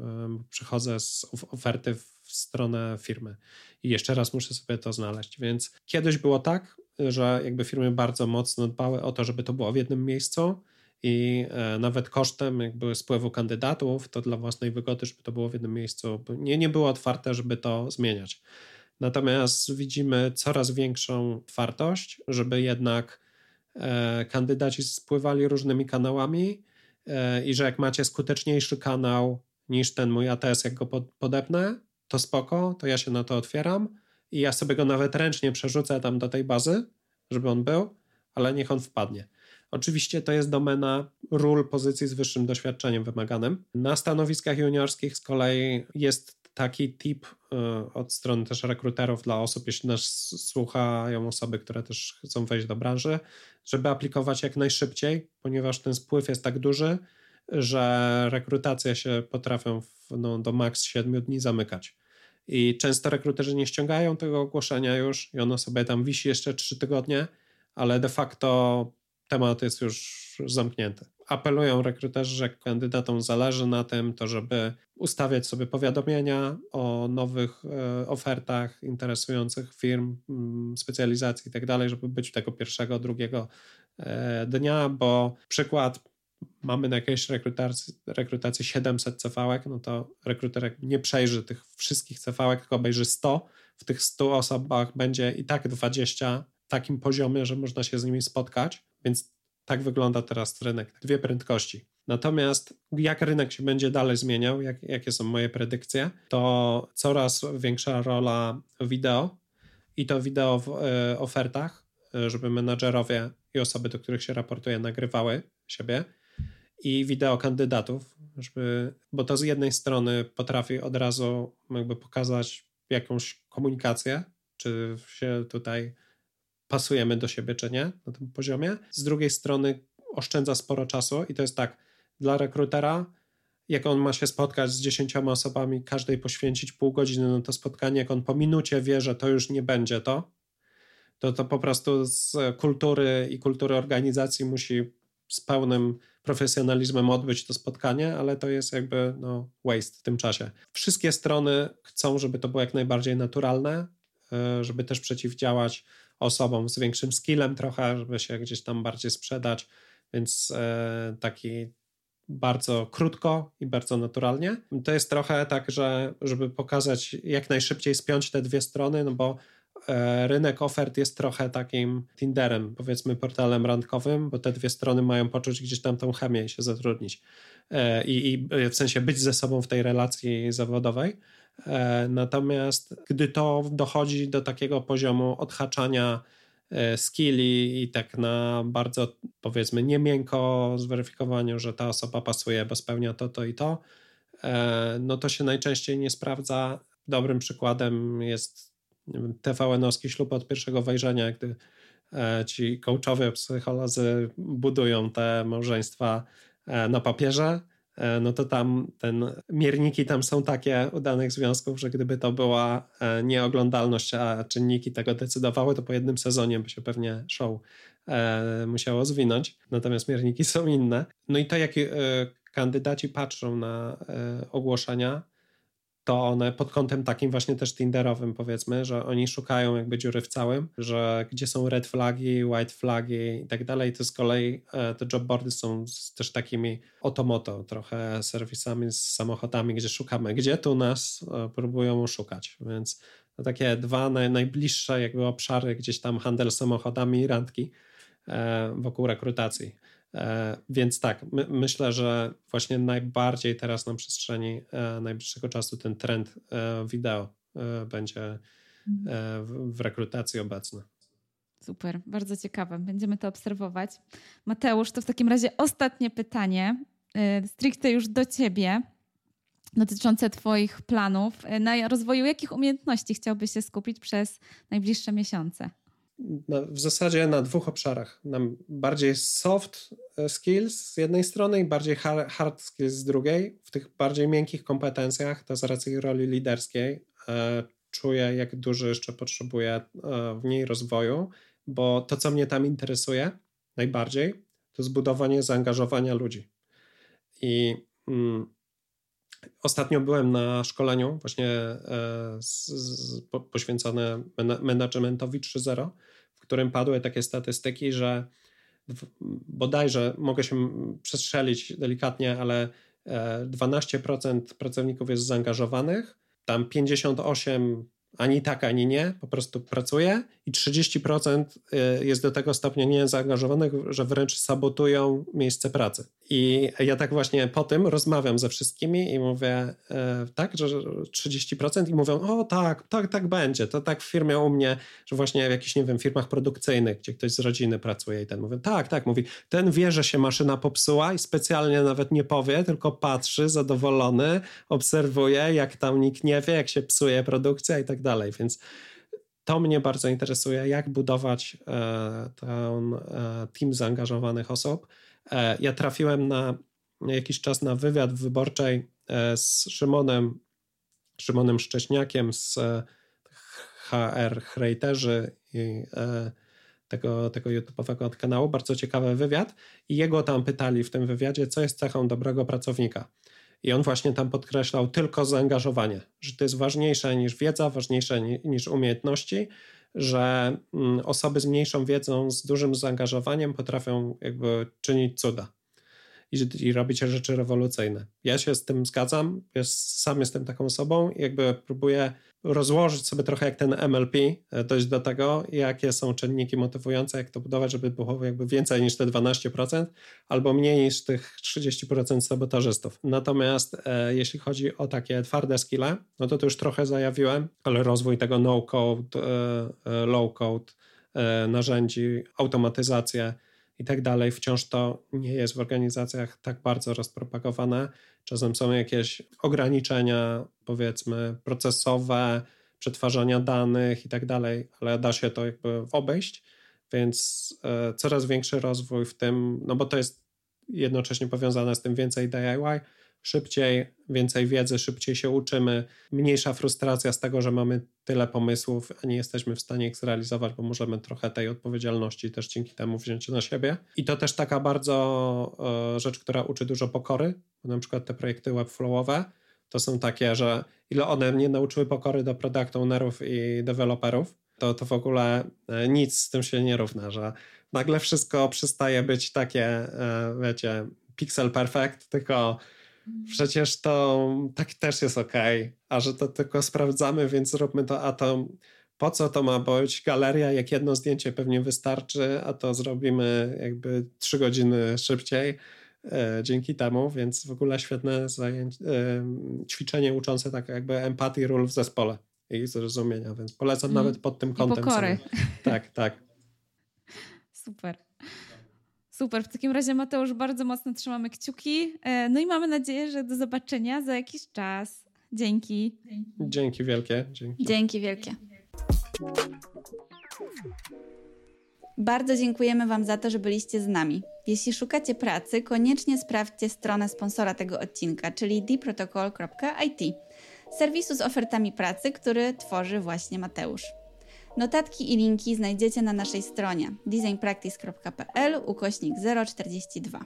Przychodzę z oferty w stronę firmy i jeszcze raz muszę sobie to znaleźć. Więc kiedyś było tak, że jakby firmy bardzo mocno dbały o to, żeby to było w jednym miejscu i e, nawet kosztem jakby spływu kandydatów, to dla własnej wygody, żeby to było w jednym miejscu, nie, nie było otwarte, żeby to zmieniać. Natomiast widzimy coraz większą twardość, żeby jednak e, kandydaci spływali różnymi kanałami i że jak macie skuteczniejszy kanał niż ten mój ATS, jak go podepnę, to spoko, to ja się na to otwieram i ja sobie go nawet ręcznie przerzucę tam do tej bazy, żeby on był, ale niech on wpadnie. Oczywiście to jest domena ról pozycji z wyższym doświadczeniem wymaganym. Na stanowiskach juniorskich z kolei jest taki tip e, od strony też rekruterów dla osób, jeśli nas słuchają osoby, które też chcą wejść do branży, żeby aplikować jak najszybciej, ponieważ ten spływ jest tak duży, że rekrutacje się potrafią w, no, do maks 7 dni zamykać. I często rekruterzy nie ściągają tego ogłoszenia już i ono sobie tam wisi jeszcze 3 tygodnie, ale de facto temat jest już zamknięty. Apelują rekruterzy, że kandydatom zależy na tym, to żeby ustawiać sobie powiadomienia o nowych e, ofertach interesujących firm, mm, specjalizacji i tak dalej, żeby być tego pierwszego, drugiego e, dnia, bo przykład mamy na jakiejś rekrutacji, rekrutacji 700 cv no to rekruterek nie przejrzy tych wszystkich cv tylko obejrzy 100. W tych 100 osobach będzie i tak 20 w takim poziomie, że można się z nimi spotkać, więc tak wygląda teraz rynek. Dwie prędkości. Natomiast jak rynek się będzie dalej zmieniał, jak, jakie są moje predykcje, to coraz większa rola wideo i to wideo w y, ofertach, e, żeby menadżerowie i osoby, do których się raportuje, nagrywały siebie i wideo kandydatów, żeby, bo to z jednej strony potrafi od razu jakby pokazać jakąś komunikację, czy się tutaj pasujemy do siebie, czy nie na tym poziomie. Z drugiej strony oszczędza sporo czasu i to jest tak, dla rekrutera, jak on ma się spotkać z dziesięcioma osobami, każdej poświęcić pół godziny na to spotkanie, jak on po minucie wie, że to już nie będzie to, to to po prostu z kultury i kultury organizacji musi z pełnym profesjonalizmem odbyć to spotkanie, ale to jest jakby no, waste w tym czasie. Wszystkie strony chcą, żeby to było jak najbardziej naturalne, e, żeby też przeciwdziałać osobom z większym skillem trochę, żeby się gdzieś tam bardziej sprzedać, więc e, taki bardzo krótko i bardzo naturalnie. To jest trochę tak, że żeby pokazać jak najszybciej spiąć te dwie strony, no bo e, rynek ofert jest trochę takim Tinderem, powiedzmy portalem randkowym, bo te dwie strony mają poczuć gdzieś tam tą chemię i się zatrudnić. E, I, I w sensie być ze sobą w tej relacji zawodowej. E, natomiast gdy to dochodzi do takiego poziomu odhaczania e, skilli i tak na bardzo powiedzmy niemiękko zweryfikowaniu, że ta osoba pasuje, bo spełnia to, to i to, e, no to się najczęściej nie sprawdza. Dobrym przykładem jest TVN-owski ślub od pierwszego wejrzenia, gdy ci coachowie, psycholodzy budują te małżeństwa na papierze, no to tam ten mierniki tam są takie udanych związków, że gdyby to była e, nieoglądalność, a czynniki tego decydowały, to po jednym sezonie by się pewnie show e, musiało zwinąć. Natomiast mierniki są inne. No i to, jak kandydaci patrzą na ogłoszenia, to one pod kątem takim właśnie też Tinderowym powiedzmy, że oni szukają jakby dziury w całym, że gdzie są red flagi, white flagi i tak dalej, to z kolei e, te jobboardy są też takimi otomoto, trochę serwisami z samochodami, gdzie szukamy, gdzie tu nas e, próbują szukać, więc to takie dwa najbliższe jakby obszary, gdzieś tam handel samochodami i randki e, wokół rekrutacji. E, więc tak, my, myślę, że właśnie najbardziej teraz na przestrzeni e, najbliższego czasu ten trend e, wideo będzie w, w rekrutacji obecny. Super, bardzo ciekawe. Będziemy to obserwować. Mateusz, to w takim razie ostatnie pytanie, stricte już do Ciebie, dotyczące Twoich planów. Na rozwoju jakich umiejętności chciałbyś się skupić przez najbliższe miesiące? Na, w zasadzie na dwóch obszarach. Na bardziej soft e, skills z jednej strony i bardziej hard skills z drugiej. W tych bardziej miękkich kompetencjach, to z racji roli liderskiej, e, czuję, jak duży jeszcze potrzebuję e, w niej rozwoju, bo to, co mnie tam interesuje najbardziej, to zbudowanie zaangażowania ludzi. I mm, Ostatnio byłem na szkoleniu właśnie e, z, z, poświęcone managementowi 3.0, w którym padły takie statystyki, że bodajże mogę się przestrzelić delikatnie, ale 12% e, pracowników jest zaangażowanych, tam 58 ani tak, ani nie, po prostu pracuje i 30% y, jest do tego stopnia niezaangażowanych, że wręcz sabotują miejsce pracy. I ja tak właśnie po tym rozmawiam ze wszystkimi i mówię, e, tak, że 30% i mówią, o tak, tak, tak będzie. To tak w firmie u mnie, że właśnie w jakichś, nie wiem, firmach produkcyjnych, gdzie ktoś z rodziny pracuje i ten mówi, tak, tak, mówi, ten wie, że się maszyna popsuła i specjalnie nawet nie powie, tylko patrzy zadowolony, obserwuje, jak tam nikt nie wie, jak się psuje produkcja i tak dalej. Więc to mnie bardzo interesuje, jak budować e, ten e, team zaangażowanych osób. E, ja trafiłem na jakiś czas na wywiad w wyborczej e, z Szymonem, Szymonem Szcześniakiem z HR Hreiterzy i tego, tego YouTube'owego kanału, bardzo ciekawy wywiad. I jego tam pytali w tym wywiadzie, co jest cechą dobrego pracownika. I on właśnie tam podkreślał tylko zaangażowanie, że to jest ważniejsze niż wiedza, ważniejsze niż umiejętności, że mm, osoby z mniejszą wiedzą, z dużym zaangażowaniem potrafią jakby czynić cuda i, i robić rzeczy rewolucyjne. Ja się z tym zgadzam, ja sam jestem taką osobą i jakby próbuję rozłożyć sobie trochę jak ten MLP, e, dojść do tego, jakie są czynniki motywujące, jak to budować, żeby było jakby więcej niż te 12%, albo mniej niż tych 30% sabotażystów. Natomiast e, jeśli chodzi o takie twarde skille, no to to już trochę zajawiłem, ale rozwój tego no-code, e, e, low-code e, narzędzi, automatyzację, i tak dalej. Wciąż to nie jest w organizacjach tak bardzo rozpropagowane. Czasem są jakieś ograniczenia, powiedzmy, procesowe, przetwarzania danych i tak dalej, ale da się to jakby obejść, więc e, coraz większy rozwój w tym, no bo to jest jednocześnie powiązane z tym więcej DIY, szybciej, więcej wiedzy, szybciej się uczymy, mniejsza frustracja z tego, że mamy tyle pomysłów, a nie jesteśmy w stanie ich zrealizować, bo możemy trochę tej odpowiedzialności też dzięki temu wziąć na siebie. I to też taka bardzo e, rzecz, która uczy dużo pokory, bo na przykład te projekty webflowowe to są takie, że ile one mnie nauczyły pokory do product ownerów i deweloperów, to, to w ogóle e, nic z tym się nie równa, że nagle wszystko przestaje być takie, e, wiecie, pixel perfect, tylko przecież to tak też jest ok, a że to tylko sprawdzamy, więc zróbmy to, a to po co to ma być galeria, jak jedno zdjęcie pewnie wystarczy, a to zrobimy jakby trzy godziny szybciej e, dzięki temu, więc w ogóle świetne zajęcie, e, ćwiczenie uczące tak jakby empatii ról w zespole i zrozumienia, więc polecam mm. nawet pod tym kątem. I pokory. Sobie. Tak, tak. Super. Super, w takim razie Mateusz, bardzo mocno trzymamy kciuki. E, no i mamy nadzieję, że do zobaczenia za jakiś czas. Dzięki. Dzięki wielkie. Dzięki, Dzięki wielkie. Bardzo dziękujemy Wam za to, że byliście z nami. Jeśli szukacie pracy, koniecznie sprawdźcie stronę sponsora tego odcinka, czyli dprotocol.it, serwisu z ofertami pracy, który tworzy właśnie Mateusz. Notatki i linki znajdziecie na naszej stronie designpractice.pl ukośnik 042.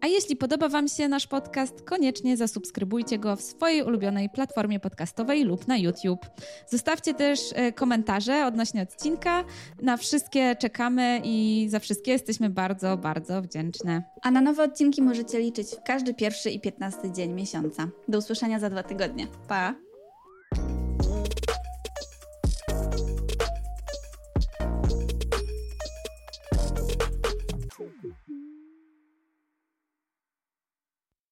A jeśli podoba Wam się nasz podcast, koniecznie zasubskrybujcie go w swojej ulubionej platformie podcastowej lub na YouTube. Zostawcie też e, komentarze odnośnie odcinka. Na wszystkie czekamy i za wszystkie jesteśmy bardzo, bardzo wdzięczne. A na nowe odcinki możecie liczyć w każdy pierwszy i piętnasty dzień miesiąca. Do usłyszenia za dwa tygodnie. Pa!